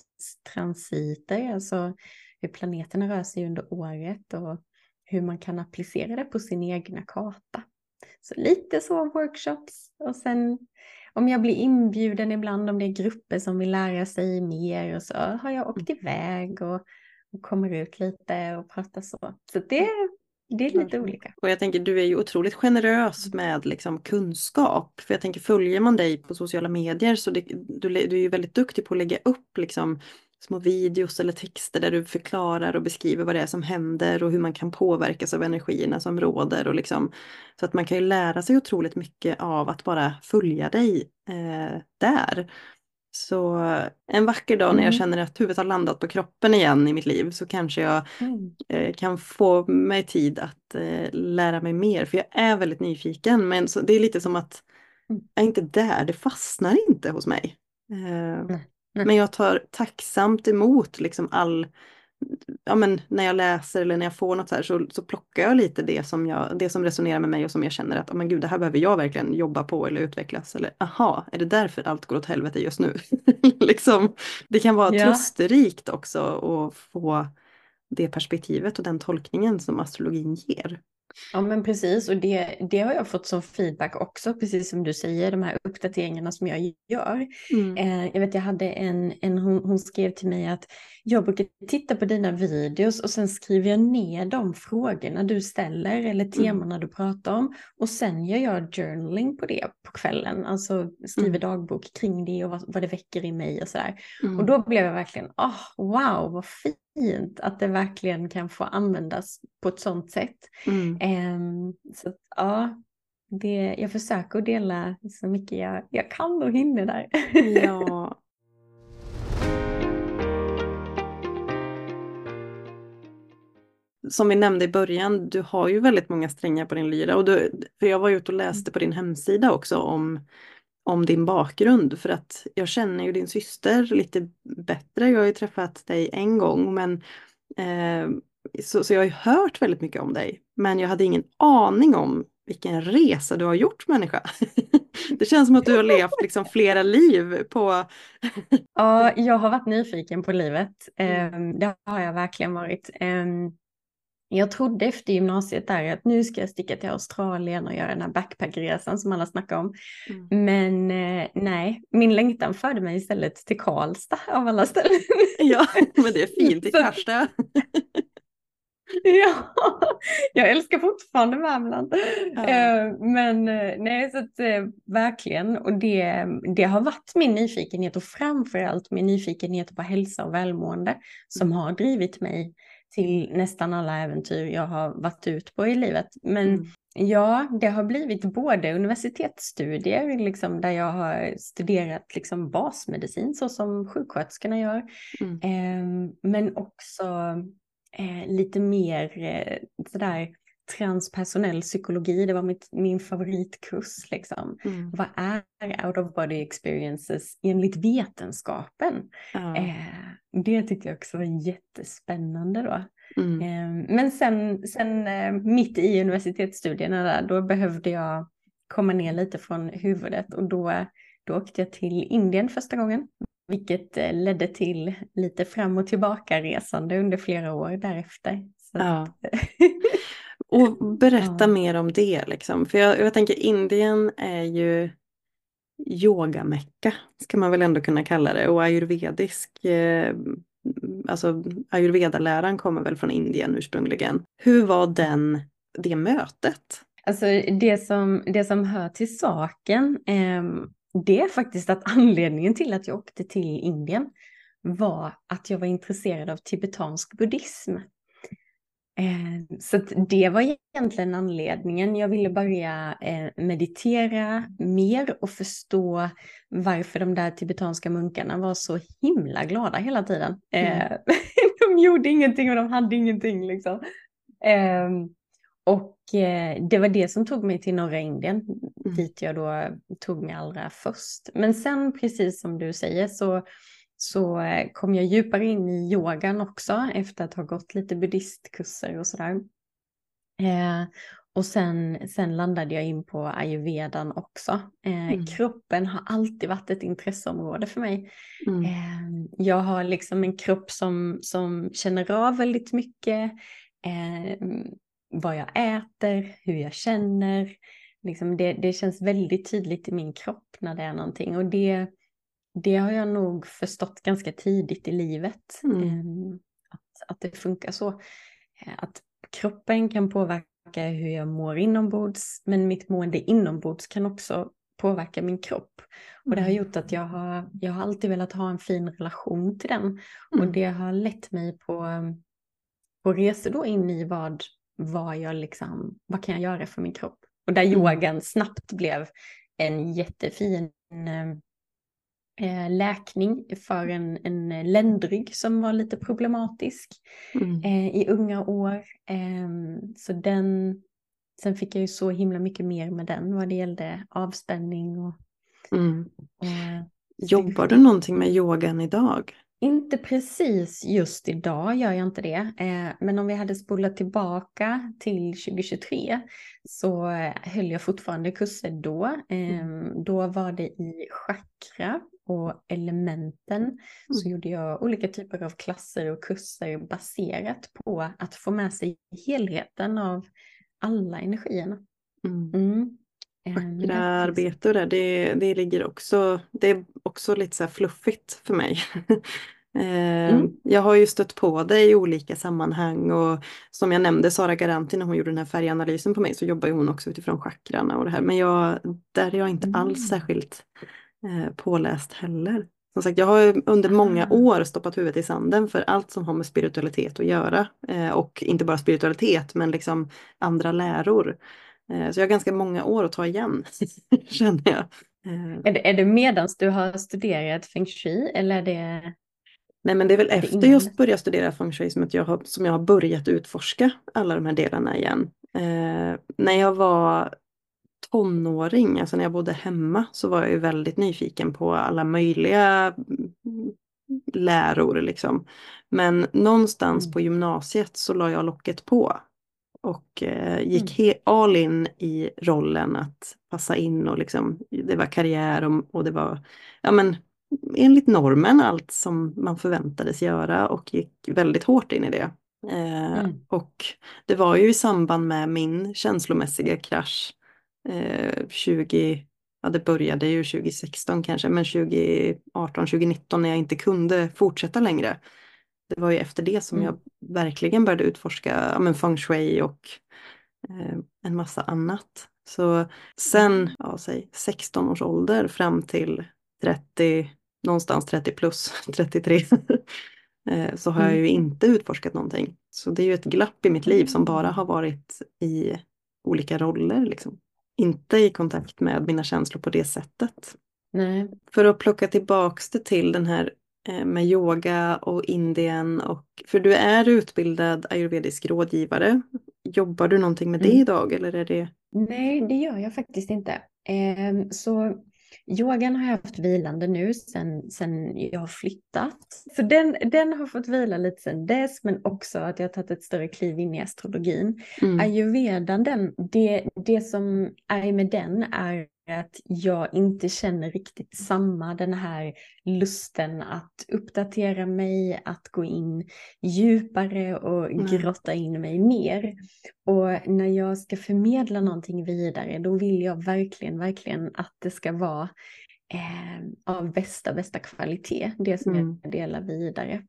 transiter, alltså hur planeterna rör sig under året och hur man kan applicera det på sin egna karta. Så lite så workshops och sen om jag blir inbjuden ibland om det är grupper som vill lära sig mer och så har jag åkt iväg och, och kommer ut lite och pratar så. Så det, det är lite olika. Och jag tänker du är ju otroligt generös med liksom kunskap. För jag tänker följer man dig på sociala medier så det, du, du är ju väldigt duktig på att lägga upp liksom små videos eller texter där du förklarar och beskriver vad det är som händer och hur man kan påverkas av energierna som råder. Och liksom, så att man kan ju lära sig otroligt mycket av att bara följa dig eh, där. Så en vacker dag när jag Mm. känner att huvudet har landat på kroppen igen i mitt liv så kanske jag Mm. eh, kan få mig tid att eh, lära mig mer. För jag är väldigt nyfiken men så, det är lite som att Mm. jag är inte där, det fastnar inte hos mig. Eh. Men jag tar tacksamt emot liksom all, ja men när jag läser eller när jag får något så här så, så plockar jag lite det som, jag, det som resonerar med mig och som jag känner att, oh, men gud det här behöver jag verkligen jobba på eller utvecklas. Eller aha, är det därför allt går åt helvete just nu? [laughs] liksom, det kan vara Ja. trösterikt också att få det perspektivet och den tolkningen som astrologin ger. Ja men precis och det, det har jag fått som feedback också, precis som du säger, de här uppdateringarna som jag gör. Mm. Eh, jag vet jag hade en, en hon, hon skrev till mig att jag brukar titta på dina videos och sen skriver jag ner de frågorna du ställer eller temana du pratar om och sen gör jag journaling på det på kvällen, alltså skriver Mm. dagbok kring det och vad, vad det väcker i mig och sådär. Mm. Och då blev jag verkligen, oh, wow vad fint att det verkligen kan få användas på ett sånt sätt. Mm. Ehm, så att, ja, det, jag försöker dela så mycket jag, jag kan och hinner där. Ja. Som vi nämnde i början, du har ju väldigt många strängar på din lyra. Och du, för jag var ute och läste på din hemsida också om, om din bakgrund. För att jag känner ju din syster lite bättre. Jag har ju träffat dig en gång. Men, eh, så, så jag har ju hört väldigt mycket om dig. Men jag hade ingen aning om vilken resa du har gjort människa. [laughs] Det känns som att du har levt liksom flera liv på... Ja, jag har varit nyfiken på livet. Mm. Ehm, det har jag verkligen varit. Jag trodde efter gymnasiet där att nu ska jag sticka till Australien och göra den här backpackresan som alla snackar om. Mm. Men eh, nej, min längtan förde mig istället till Karlstad av alla ställen. Ja, [laughs] men det är fint i Karlstad. ja, jag älskar fortfarande Värmland. Ja. Eh, men eh, nej, så att, eh, verkligen. Och det, det har varit min nyfikenhet och framförallt min nyfikenhet på hälsa och välmående som har drivit mig till nästan alla äventyr jag har varit ut på i livet. Men mm. ja, det har blivit både universitetsstudier, liksom, där jag har studerat liksom, basmedicin så som sjuksköterskorna gör. Mm. Eh, men också eh, lite mer eh, sådär transpersonell psykologi, det var mitt, min favoritkurs. Liksom. Mm. Vad är out of body experiences enligt vetenskapen? Ja. Eh, det tyckte jag också var jättespännande då. Mm. Eh, men sen, sen eh, mitt i universitetsstudierna där, då behövde jag komma ner lite från huvudet och då, då åkte jag till Indien första gången. Vilket eh, ledde till lite fram och tillbaka resande under flera år därefter. Ja. [laughs] [laughs] Och berätta ja. mer om det liksom. För jag, jag tänker Indien är ju yogamecka, ska man väl ändå kunna kalla det. Och ayurvedisk, eh, alltså ayurveda-läran kommer väl från Indien ursprungligen. Hur var den, det mötet? Alltså det som, det som hör till saken, eh, det är faktiskt att anledningen till att jag åkte till Indien var att jag var intresserad av tibetansk buddhism. Eh, så det var egentligen anledningen. Jag ville börja eh, meditera mer och förstå varför de där tibetanska munkarna var så himla glada hela tiden. Mm. Eh, [laughs] de gjorde ingenting och de hade ingenting liksom. Ehm, och det var det som tog mig till norra Indien, mm. dit jag då tog mig allra först. Men sen, precis som du säger, så så eh, kom jag djupare in i yogan också efter att ha gått lite buddhistkurser och sådär. Eh, och sen, sen landade jag in på ayurvedan också. Eh, mm. Kroppen har alltid varit ett intresseområde för mig. Mm. Eh, jag har liksom en kropp som, som känner av väldigt mycket. Eh, vad jag äter, hur jag känner. Liksom det, det känns väldigt tydligt i min kropp när det är någonting. Och det, det har jag nog förstått ganska tidigt i livet. Mm. Ehm, att, att det funkar så. Eh, att kroppen kan påverka hur jag mår inombords, men mitt mående inombords kan också påverka min kropp. Och det har mm. gjort att jag har, jag har alltid velat ha en fin relation till den. Mm. Och det har lett mig på, på resor då in i vad, vad, jag liksom, vad kan jag göra för min kropp. Och där mm. yogan snabbt blev en jättefin eh, eh, läkning för en, en ländrygg som var lite problematisk mm. eh, i unga år. Eh, så den, sen fick jag ju så himla mycket mer med den vad det gällde avspänning och... Mm. och Jobbar du någonting med yogan idag? Inte precis just idag gör jag inte det. Eh, men om vi hade spolat tillbaka till 2023 så höll jag fortfarande kurser då. Mm. Då var det i chakra och elementen mm. så gjorde jag olika typer av klasser och kurser baserat på att få med sig helheten av alla energierna. Mm. Mm. Chakraarbete och det, det, det ligger också, det är också lite så här fluffigt för mig. [laughs] Eh, mm. Jag har ju stött på det i olika sammanhang och som jag nämnde Sara Garanti när hon gjorde den här färganalysen på mig så jobbar hon också utifrån chakrarna och det här men jag, där är jag inte alls mm. särskilt eh, påläst heller. Som sagt, jag har under många ah. år stoppat huvudet i sanden för allt som har med spiritualitet att göra. Eh, och inte bara spiritualitet men liksom andra läror. Eh, så jag har ganska många år att ta igen, [laughs] känner jag. Eh. Är det, är det medans du har studerat feng shui eller är det? Nej men det är väl är efter jag började studera feng shui som, att jag har, som jag har börjat utforska alla de här delarna igen. Eh, när jag var tonåring, alltså när jag bodde hemma, så var jag ju väldigt nyfiken på alla möjliga läror liksom. Men någonstans mm. på gymnasiet så la jag locket på och eh, gick mm. all in i rollen att passa in och liksom det var karriär och, och, det var ja men enligt normen allt som man förväntades göra och gick väldigt hårt in i det. Eh, mm. Och det var ju i samband med min känslomässiga krasch eh, 20, ja det började ju 2016 kanske, men 2018, 2019 när jag inte kunde fortsätta längre. Det var ju efter det som Mm. jag verkligen började utforska ja, men feng shui och eh, en massa annat. Så sen, ja, säg 16 års ålder fram till 30, någonstans 30 plus, [laughs] 33, [laughs] eh, så har jag Mm. ju inte utforskat någonting. Så det är ju ett glapp i mitt liv som bara har varit i olika roller. Liksom. Inte i kontakt med mina känslor på det sättet. Nej. För att plocka tillbaks det till den här med yoga och Indien och för du är utbildad ayurvedisk rådgivare. Jobbar du någonting med det Mm. idag eller är det? Nej, det gör jag faktiskt inte. Ehm, så yogan har jag haft vilande nu sen, sen jag har flyttat. Så den, den har fått vila lite sen dess, men också att jag har tagit ett större kliv in i astrologin. Mm. Ayurvedan, den, det, det som är med den är att jag inte känner riktigt samma den här lusten att uppdatera mig, att gå in djupare och Nej. grotta in mig mer. Och när jag ska förmedla någonting vidare, då vill jag verkligen, verkligen att det ska vara eh, av bästa, bästa kvalitet, det som Mm. jag delar vidare.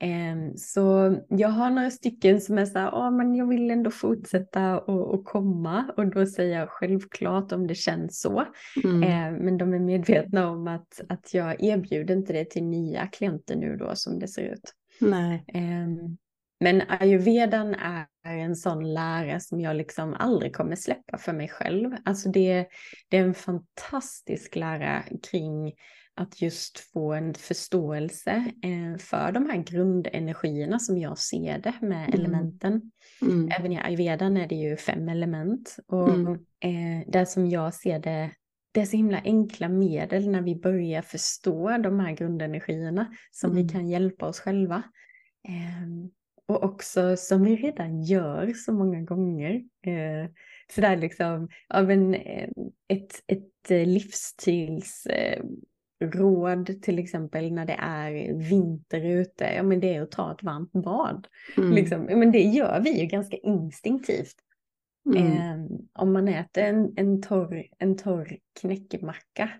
Em, Så jag har några stycken som är så här, "Ja, men jag vill ändå fortsätta och, och komma och då säger jag självklart om det känns så. Mm. Eh, Men de är medvetna om att, att jag erbjuder inte det till nya klienter nu då som det ser ut. Nej. Em, Men ayurvedan är en sån lära som jag liksom aldrig kommer släppa för mig själv. Alltså det, det är en fantastisk lära kring att just få en förståelse eh, för de här grundenergierna som jag ser det med Mm. elementen. Mm. Även i ayurvedan är det ju fem element. Och Mm. eh, där som jag ser det, det är så himla enkla medel när vi börjar förstå de här grundenergierna som Mm. vi kan hjälpa oss själva. Ehm, och också som vi redan gör så många gånger. Eh, så där liksom, av en, ett, ett livsstils råd till exempel när det är vinter ute, ja men det är att ta ett varmt bad. Mm. Liksom. Men det gör vi ju ganska instinktivt. Mm. Eh, om man äter en, en, torr, en torr knäckemacka,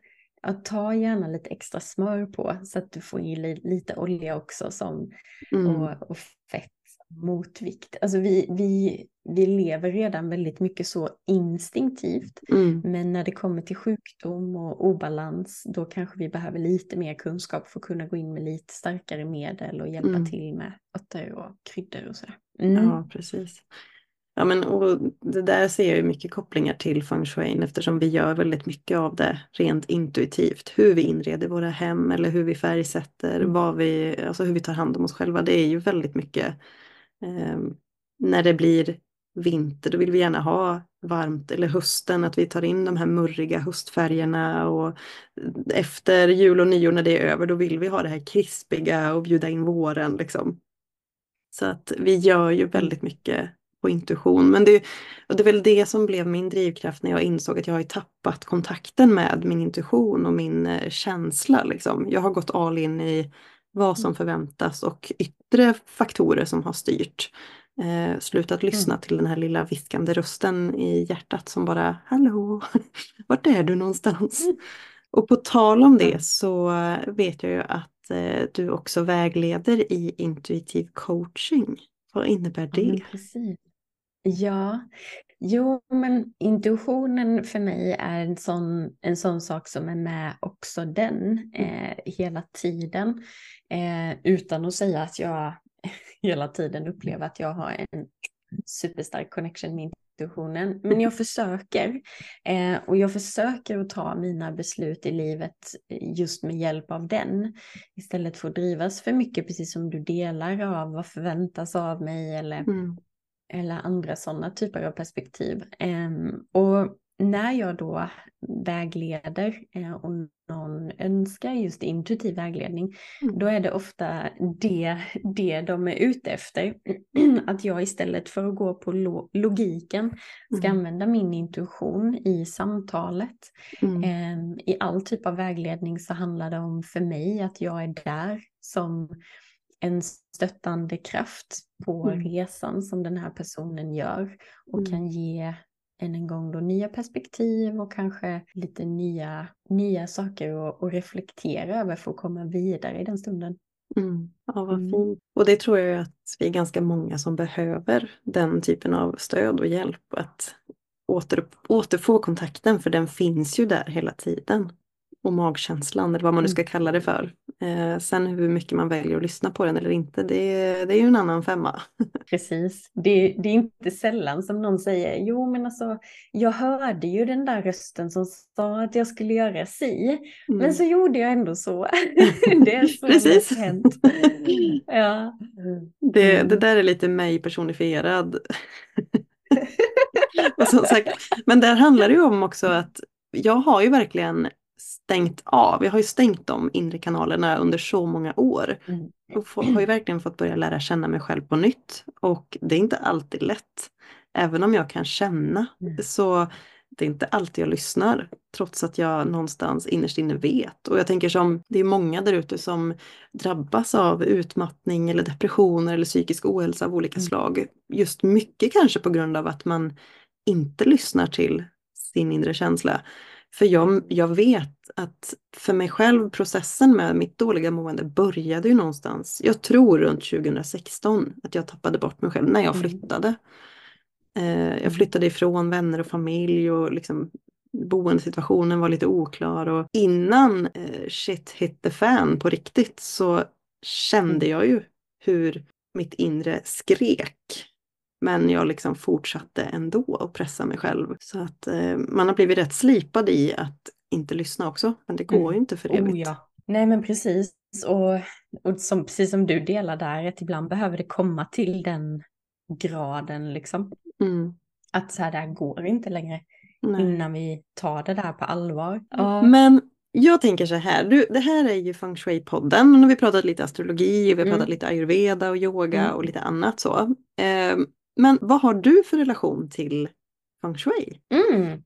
att ta gärna lite extra smör på så att du får i li, lite olja också som, Mm. och, och fett motvikt. Alltså vi, vi, vi lever redan väldigt mycket så instinktivt. Mm. Men när det kommer till sjukdom och obalans, då kanske vi behöver lite mer kunskap för att kunna gå in med lite starkare medel och hjälpa Mm. till med örter och kryddor och sådär. Mm. Ja, precis. Ja, men och det där ser jag ju mycket kopplingar till feng shui eftersom vi gör väldigt mycket av det rent intuitivt. Hur vi inreder våra hem eller hur vi färgsätter, Mm. vad vi, alltså hur vi tar hand om oss själva. Det är ju väldigt mycket eh, när det blir vinter, då vill vi gärna ha varmt eller hösten, att vi tar in de här murriga höstfärgerna och efter jul och nyår när det är över, då vill vi ha det här krispiga och bjuda in våren liksom. Så att vi gör ju väldigt mycket på intuition. Men det, och det är väl det som blev min drivkraft när jag insåg att jag har tappat kontakten med min intuition och min eh, känsla. Liksom. Jag har gått all in i vad som förväntas och yttre faktorer som har styrt. Eh, slutat lyssna till den här lilla viskande rösten i hjärtat som bara Hallå, [laughs] vart är du någonstans? Mm. Och på tal om Ja. det så vet jag ju att eh, du också vägleder i intuitiv coaching. Vad innebär Ja, det? precis. Ja, jo men intuitionen för mig är en sån, en sån sak som är med också den eh, hela tiden. Eh, utan att säga att jag [laughs] hela tiden upplever att jag har en superstark connection med intuitionen. Men jag försöker. Eh, och jag försöker att ta mina beslut i livet just med hjälp av den. Istället för att drivas för mycket, precis som du delar av vad förväntas av mig eller Mm. eller andra sådana typer av perspektiv. Ehm, och när jag då vägleder eh, och någon önskar just intuitiv vägledning, Mm. då är det ofta det, det de är ute efter. [clears throat] Att jag istället för att gå på lo- logiken ska Mm. använda min intuition i samtalet. Mm. Ehm, I all typ av vägledning så handlar det om för mig att jag är där som en stöttande kraft på Mm. resan som den här personen gör och Mm. kan ge än en gång då nya perspektiv och kanske lite nya, nya saker att, att reflektera över för att komma vidare i den stunden. Mm. Ja, vad mm. fint. Och det tror jag att vi är ganska många som behöver den typen av stöd och hjälp. Att åter, återfå kontakten för den finns ju där hela tiden och magkänslan eller vad man nu mm. ska kalla det för. Eh, sen hur mycket man väljer att lyssna på den eller inte, det, det är ju en annan femma. [laughs] Precis, det, det, är inte sällan som någon säger, jo men alltså jag hörde ju den där rösten som sa att jag skulle göra si, mm. men så gjorde jag ändå så. [laughs] det är så Precis. hänt. [laughs] ja. det, mm. det där är lite mig personifierad. och som sagt, men där handlar det ju om också att jag har ju verkligen stängt av. Jag har ju stängt de inre kanalerna under så många år. Mm. Och har ju verkligen fått börja lära känna mig själv på nytt. Och det är inte alltid lätt. Även om jag kan känna mm. så det är inte alltid jag lyssnar. Trots att jag någonstans innerst inne vet. Och jag tänker som det är många där ute som drabbas av utmattning eller depressioner eller psykisk ohälsa av olika mm. slag. Just mycket kanske på grund av att man inte lyssnar till sin inre känsla. För jag, jag vet att för mig själv, processen med mitt dåliga mående började ju någonstans, jag tror runt 2016, att jag tappade bort mig själv när jag mm. flyttade. Eh, jag flyttade ifrån vänner och familj och liksom boendesituationen var lite oklar och innan eh, shit hit the fan på riktigt så kände mm. jag ju hur mitt inre skrek men jag liksom fortsatte ändå att pressa mig själv. Så att eh, man har blivit rätt slipad i att inte lyssna också. Men det går mm. ju inte för evigt. Oh, ja. Nej men precis. Och, och som, precis som du delar där, att ibland behöver det komma till den graden liksom. Mm. Att så här, det här går inte längre. Nej. Innan vi tar det där på allvar. Ja. Men jag tänker så här, du, det här är ju Feng Shui-podden. Nu har vi pratat lite astrologi och vi har mm. pratat lite ayurveda och yoga mm. och lite annat så. Eh, men vad har du för relation till feng shui? Mm.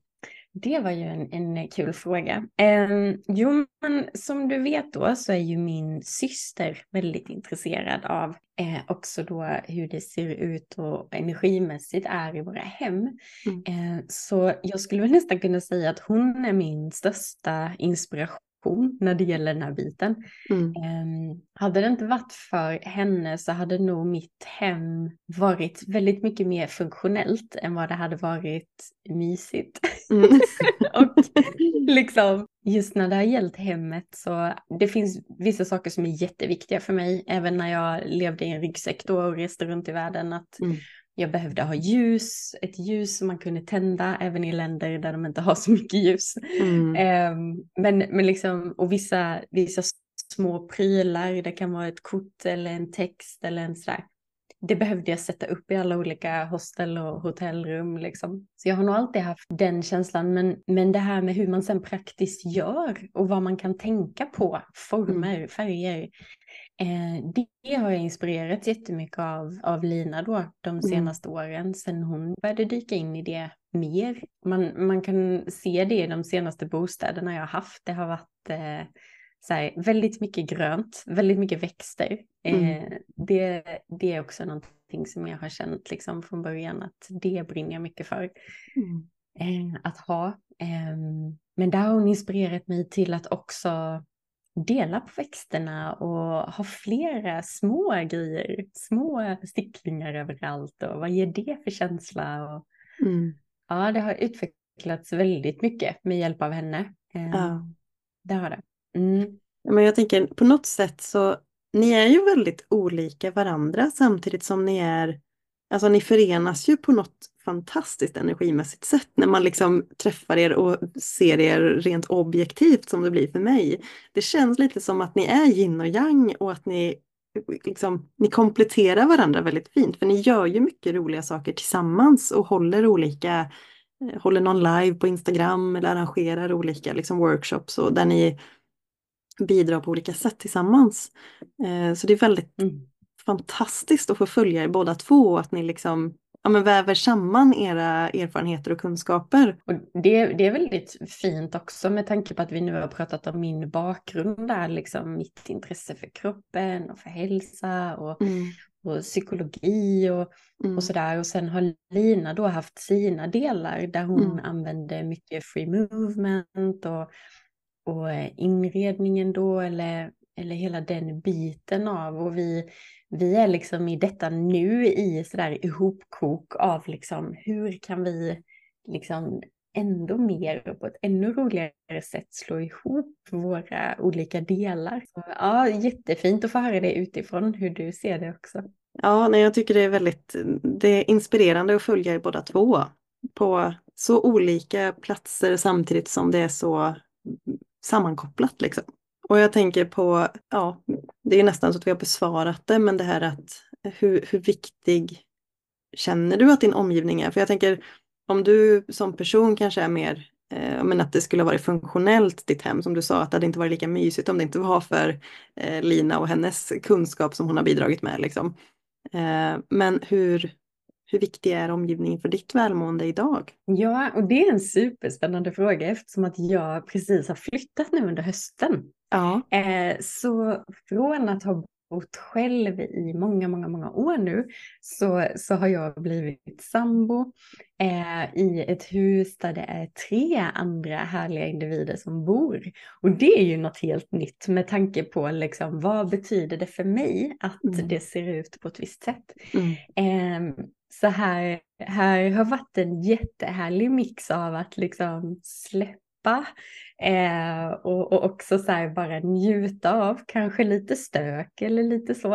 Det var ju en, en kul fråga. Eh, jo, men som du vet då så är ju min syster väldigt intresserad av eh, också då hur det ser ut och energimässigt är i våra hem. Mm. Eh, så jag skulle väl nästan kunna säga att hon är min största inspiration passion när det gäller den här biten. Mm. Um, hade det inte varit för henne så hade nog mitt hem varit väldigt mycket mer funktionellt än vad det hade varit mysigt. Mm. [laughs] och liksom just när det har gällt hemmet så det finns vissa saker som är jätteviktiga för mig. Även när jag levde i en ryggsäck då och reste runt i världen. Att mm. Jag behövde ha ljus, ett ljus som man kunde tända även i länder där de inte har så mycket ljus. Mm. Um, men, men liksom, och vissa, vissa små prylar, det kan vara ett kort eller en text eller en sådär. Det behövde jag sätta upp i alla olika hostel och hotellrum. Liksom. Så jag har nog alltid haft den känslan. Men, men det här med hur man sen praktiskt gör och vad man kan tänka på, former, mm. färger. Eh, det har jag inspirerats jättemycket av, av Lina då de mm. senaste mm. åren sen hon började dyka in i det mer. Man, man kan se det i de senaste bostäderna jag har haft. Det har varit eh, så här, väldigt mycket grönt, väldigt mycket växter. Mm. Eh, det, det är också någonting som jag har känt liksom från början att det brinner jag mycket för. Mm. Eh, att ha. Ehm, men där har hon inspirerat mig till att också dela på växterna och ha flera små grejer, små sticklingar överallt och vad ger det för känsla? Och, mm. Ja, det har utvecklats väldigt mycket med hjälp av henne. Eh, ja. Det har det. Mm. Men jag tänker på något sätt så, ni är ju väldigt olika varandra samtidigt som ni är, alltså ni förenas ju på något fantastiskt energimässigt sätt när man liksom träffar er och ser er rent objektivt som det blir för mig. Det känns lite som att ni är yin och yang och att ni, liksom, ni kompletterar varandra väldigt fint för ni gör ju mycket roliga saker tillsammans och håller olika eh, håller någon live på Instagram eller arrangerar olika liksom, workshops och där ni bidrar på olika sätt tillsammans. Eh, så det är väldigt mm fantastiskt att få följa er båda två och att ni liksom ja, men väver samman era erfarenheter och kunskaper. Och det, det är väldigt fint också med tanke på att vi nu har pratat om min bakgrund där, liksom mitt intresse för kroppen och för hälsa och, mm. och psykologi och, mm. och sådär. Och sen har Lina då haft sina delar där hon mm. använde mycket free movement och, och inredningen då eller eller hela den biten av och vi, vi är liksom i detta nu i sådär ihopkok av liksom hur kan vi liksom ändå mer och på ett ännu roligare sätt slå ihop våra olika delar. Så, ja, jättefint att få höra det utifrån hur du ser det också. Ja, nej, jag tycker det är väldigt det är inspirerande att följa er båda två på så olika platser samtidigt som det är så sammankopplat. Liksom. Och jag tänker på, ja, det är nästan så att vi har besvarat det, men det här att hur, hur viktig känner du att din omgivning är? För jag tänker, om du som person kanske är mer, eh, men att det skulle ha varit funktionellt ditt hem, som du sa, att det hade inte varit lika mysigt om det inte var för eh, Lina och hennes kunskap som hon har bidragit med. Liksom. Eh, men hur, hur viktig är omgivningen för ditt välmående idag? Ja, och det är en superspännande fråga eftersom att jag precis har flyttat nu under hösten. Ja. Eh, så från att ha bott själv i många, många, många år nu så, så har jag blivit sambo eh, i ett hus där det är tre andra härliga individer som bor. Och det är ju något helt nytt med tanke på liksom, vad betyder det för mig att Mm. det ser ut på ett visst sätt. Mm. Eh, så här, här har varit en jättehärlig mix av att liksom släppa eh, och, och också så bara njuta av kanske lite stök eller lite så.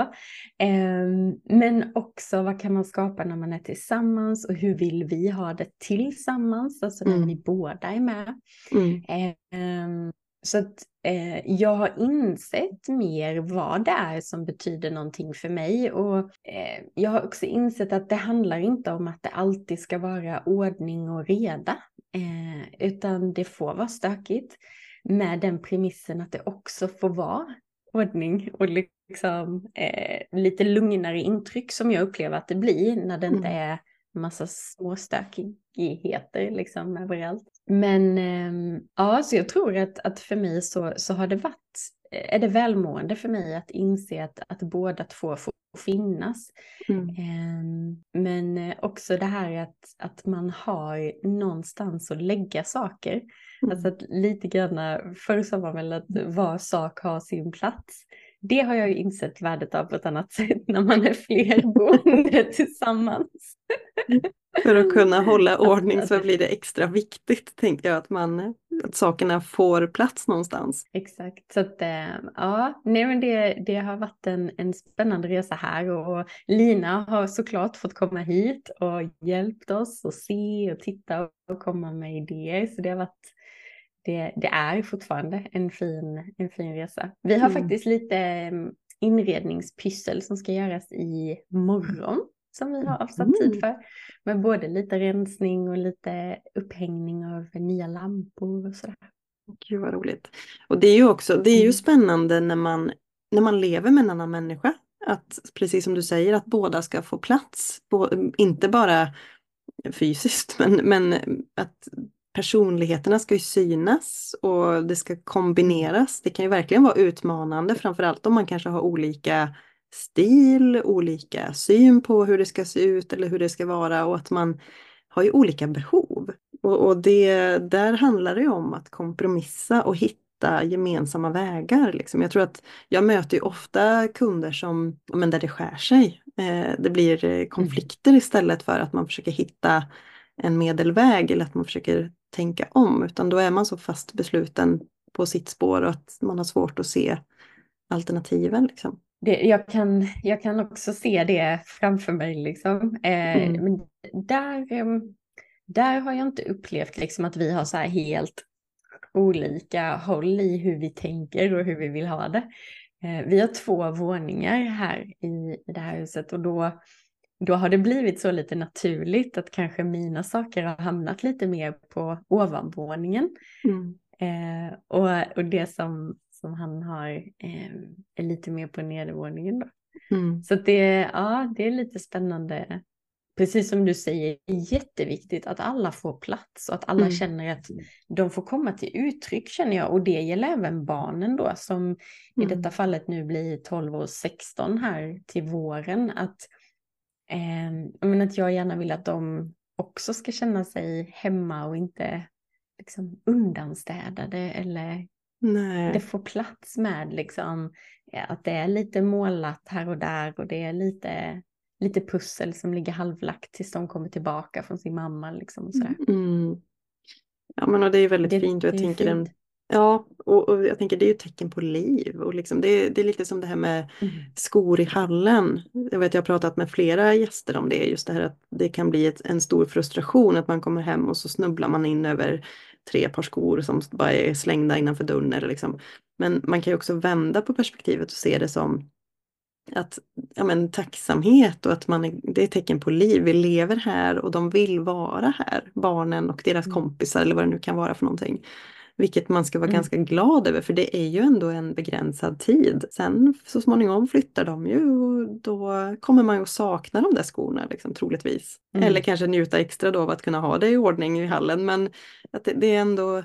Eh, men också vad kan man skapa när man är tillsammans och hur vill vi ha det tillsammans, alltså när Mm. vi båda är med. Mm. Ehm, så att eh, jag har insett mer vad det är som betyder någonting för mig och eh, jag har också insett att det handlar inte om att det alltid ska vara ordning och reda eh, utan det får vara stökigt med den premissen att det också får vara ordning och liksom eh, lite lugnare intryck som jag upplever att det blir när det inte Mm. är massa småstökigheter liksom överallt. Men ehm, ja, så jag tror att, att för mig så, så har det varit, är det välmående för mig att inse att, att båda två får finnas. Mm. Ehm, men eh, också det här att, att man har någonstans att lägga saker. Mm. Alltså att lite grann, förr sa man väl att var sak har sin plats. Det har jag ju insett värdet av på ett annat [laughs] sätt när man är fler boende [laughs] tillsammans. För att kunna hålla Att- ordning att så blir det extra viktigt, tänker jag, att, man, att sakerna får plats någonstans. Exakt, så att eh, ja, nej men det, det har varit en, en spännande resa här och, Lina har såklart fått komma hit och hjälpt oss och se och titta och komma med idéer. Så det har varit, det, det är fortfarande en fin, en fin resa. Vi har Mm. faktiskt lite eh, inredningspyssel som ska göras i morgon som vi har avsatt tid Mm. för. Med både lite rensning och lite upphängning av nya lampor och sådär. Gud vad roligt. Och det är ju också, det är ju Mm. spännande när man, när man lever med en annan människa. Att precis som du säger, att båda ska få plats. Inte bara fysiskt, [laughs] men, men att personligheterna ska ju synas och det ska kombineras. Det kan ju verkligen vara utmanande, framförallt om man kanske har olika stil, olika syn på hur det ska se ut eller hur det ska vara och att man har ju olika behov. Och, och det, där handlar det ju om att kompromissa och hitta gemensamma vägar. Liksom. Jag tror att jag möter ju ofta kunder som, men där det skär sig. Eh, det blir konflikter istället för att man försöker hitta en medelväg eller att man försöker tänka om. Utan då är man så fast besluten på sitt spår och att man har svårt att se alternativen. Liksom. Det, jag, kan, jag kan också se det framför mig. Liksom. Eh, Mm. Men där, eh, där har jag inte upplevt liksom, att vi har så här helt olika håll i hur vi tänker och hur vi vill ha det. Eh, vi har två våningar här i, i det här huset och då, då har det blivit så lite naturligt att kanske mina saker har hamnat lite mer på ovanvåningen. Mm. Eh, och, och det som, som han har eh, är lite mer på nedervåningen då. Mm. Så det, ja, det är lite spännande. Precis som du säger, jätteviktigt att alla får plats och att alla Mm. känner att de får komma till uttryck känner jag. Och det gäller även barnen då som i Mm. detta fallet nu blir 12 och 16 här till våren. Att, eh, menar att jag gärna vill att de också ska känna sig hemma och inte liksom undanstädade eller Nej. det får plats med liksom ja, att det är lite målat här och där och det är lite, lite pussel som ligger halvlagt tills de kommer tillbaka från sin mamma liksom och sådär. Mm. Ja men och det är väldigt Det- fint och jag tänker den, fint. ja och, och jag tänker det är ju tecken på liv och liksom det, är- det är lite som det här med Mm. skor i hallen. Jag vet jag har pratat med flera gäster om det, just det här att det kan bli ett, en stor frustration att man kommer hem och så snubblar man in över tre par skor som bara är slängda innanför dörren. Eller liksom. Men man kan ju också vända på perspektivet och se det som att ja, men, tacksamhet och att man är, det är tecken på liv. Vi lever här och de vill vara här, barnen och deras Mm. kompisar eller vad det nu kan vara för någonting. Vilket man ska vara Mm. ganska glad över för det är ju ändå en begränsad tid. Sen så småningom flyttar de ju och då kommer man ju att sakna de där skorna liksom, troligtvis. Mm. Eller kanske njuta extra då av att kunna ha det i ordning i hallen men att det, det är ändå,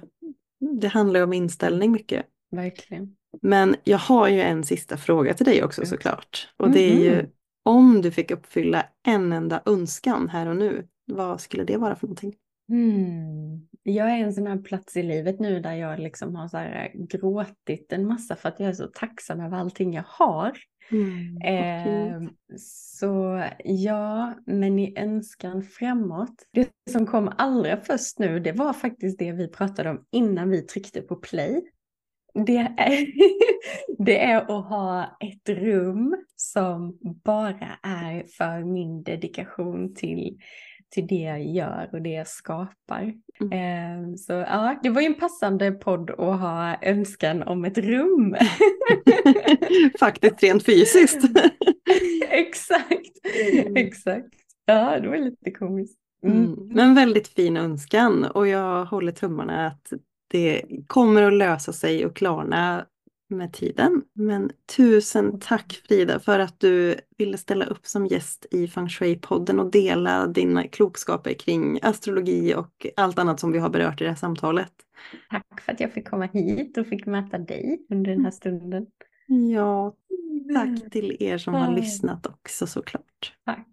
det handlar ju om inställning mycket. Verkligen. Men jag har ju en sista fråga till dig också Mm. såklart. Och det är ju Mhm. om du fick uppfylla en enda önskan här och nu, vad skulle det vara för någonting? Hmm. Jag är en sån här plats i livet nu där jag liksom har så här gråtit en massa för att jag är så tacksam över allting jag har. fint. Eh, så ja, men i önskan framåt. Det som kom allra först nu, det var faktiskt det vi pratade om innan vi tryckte på play. Det är, [laughs] det är att ha ett rum som bara är för min dedikation till, till det jag gör och det jag skapar. Eh, så ja, det var ju en passande podd att ha önskan om ett rum. [laughs] Faktiskt rent fysiskt. [laughs] exakt, Mm. exakt. Ja, det var lite komiskt. Mm. Mm. Men väldigt fin önskan och jag håller tummarna att det kommer att lösa sig och klarna med tiden. Men tusen tack Frida för att du ville ställa upp som gäst i Feng Shui-podden och dela dina klokskaper kring astrologi och allt annat som vi har berört i det här samtalet. Tack för att jag fick komma hit och fick möta dig under den här stunden. Ja, tack till er som har Mm. lyssnat också såklart. Tack.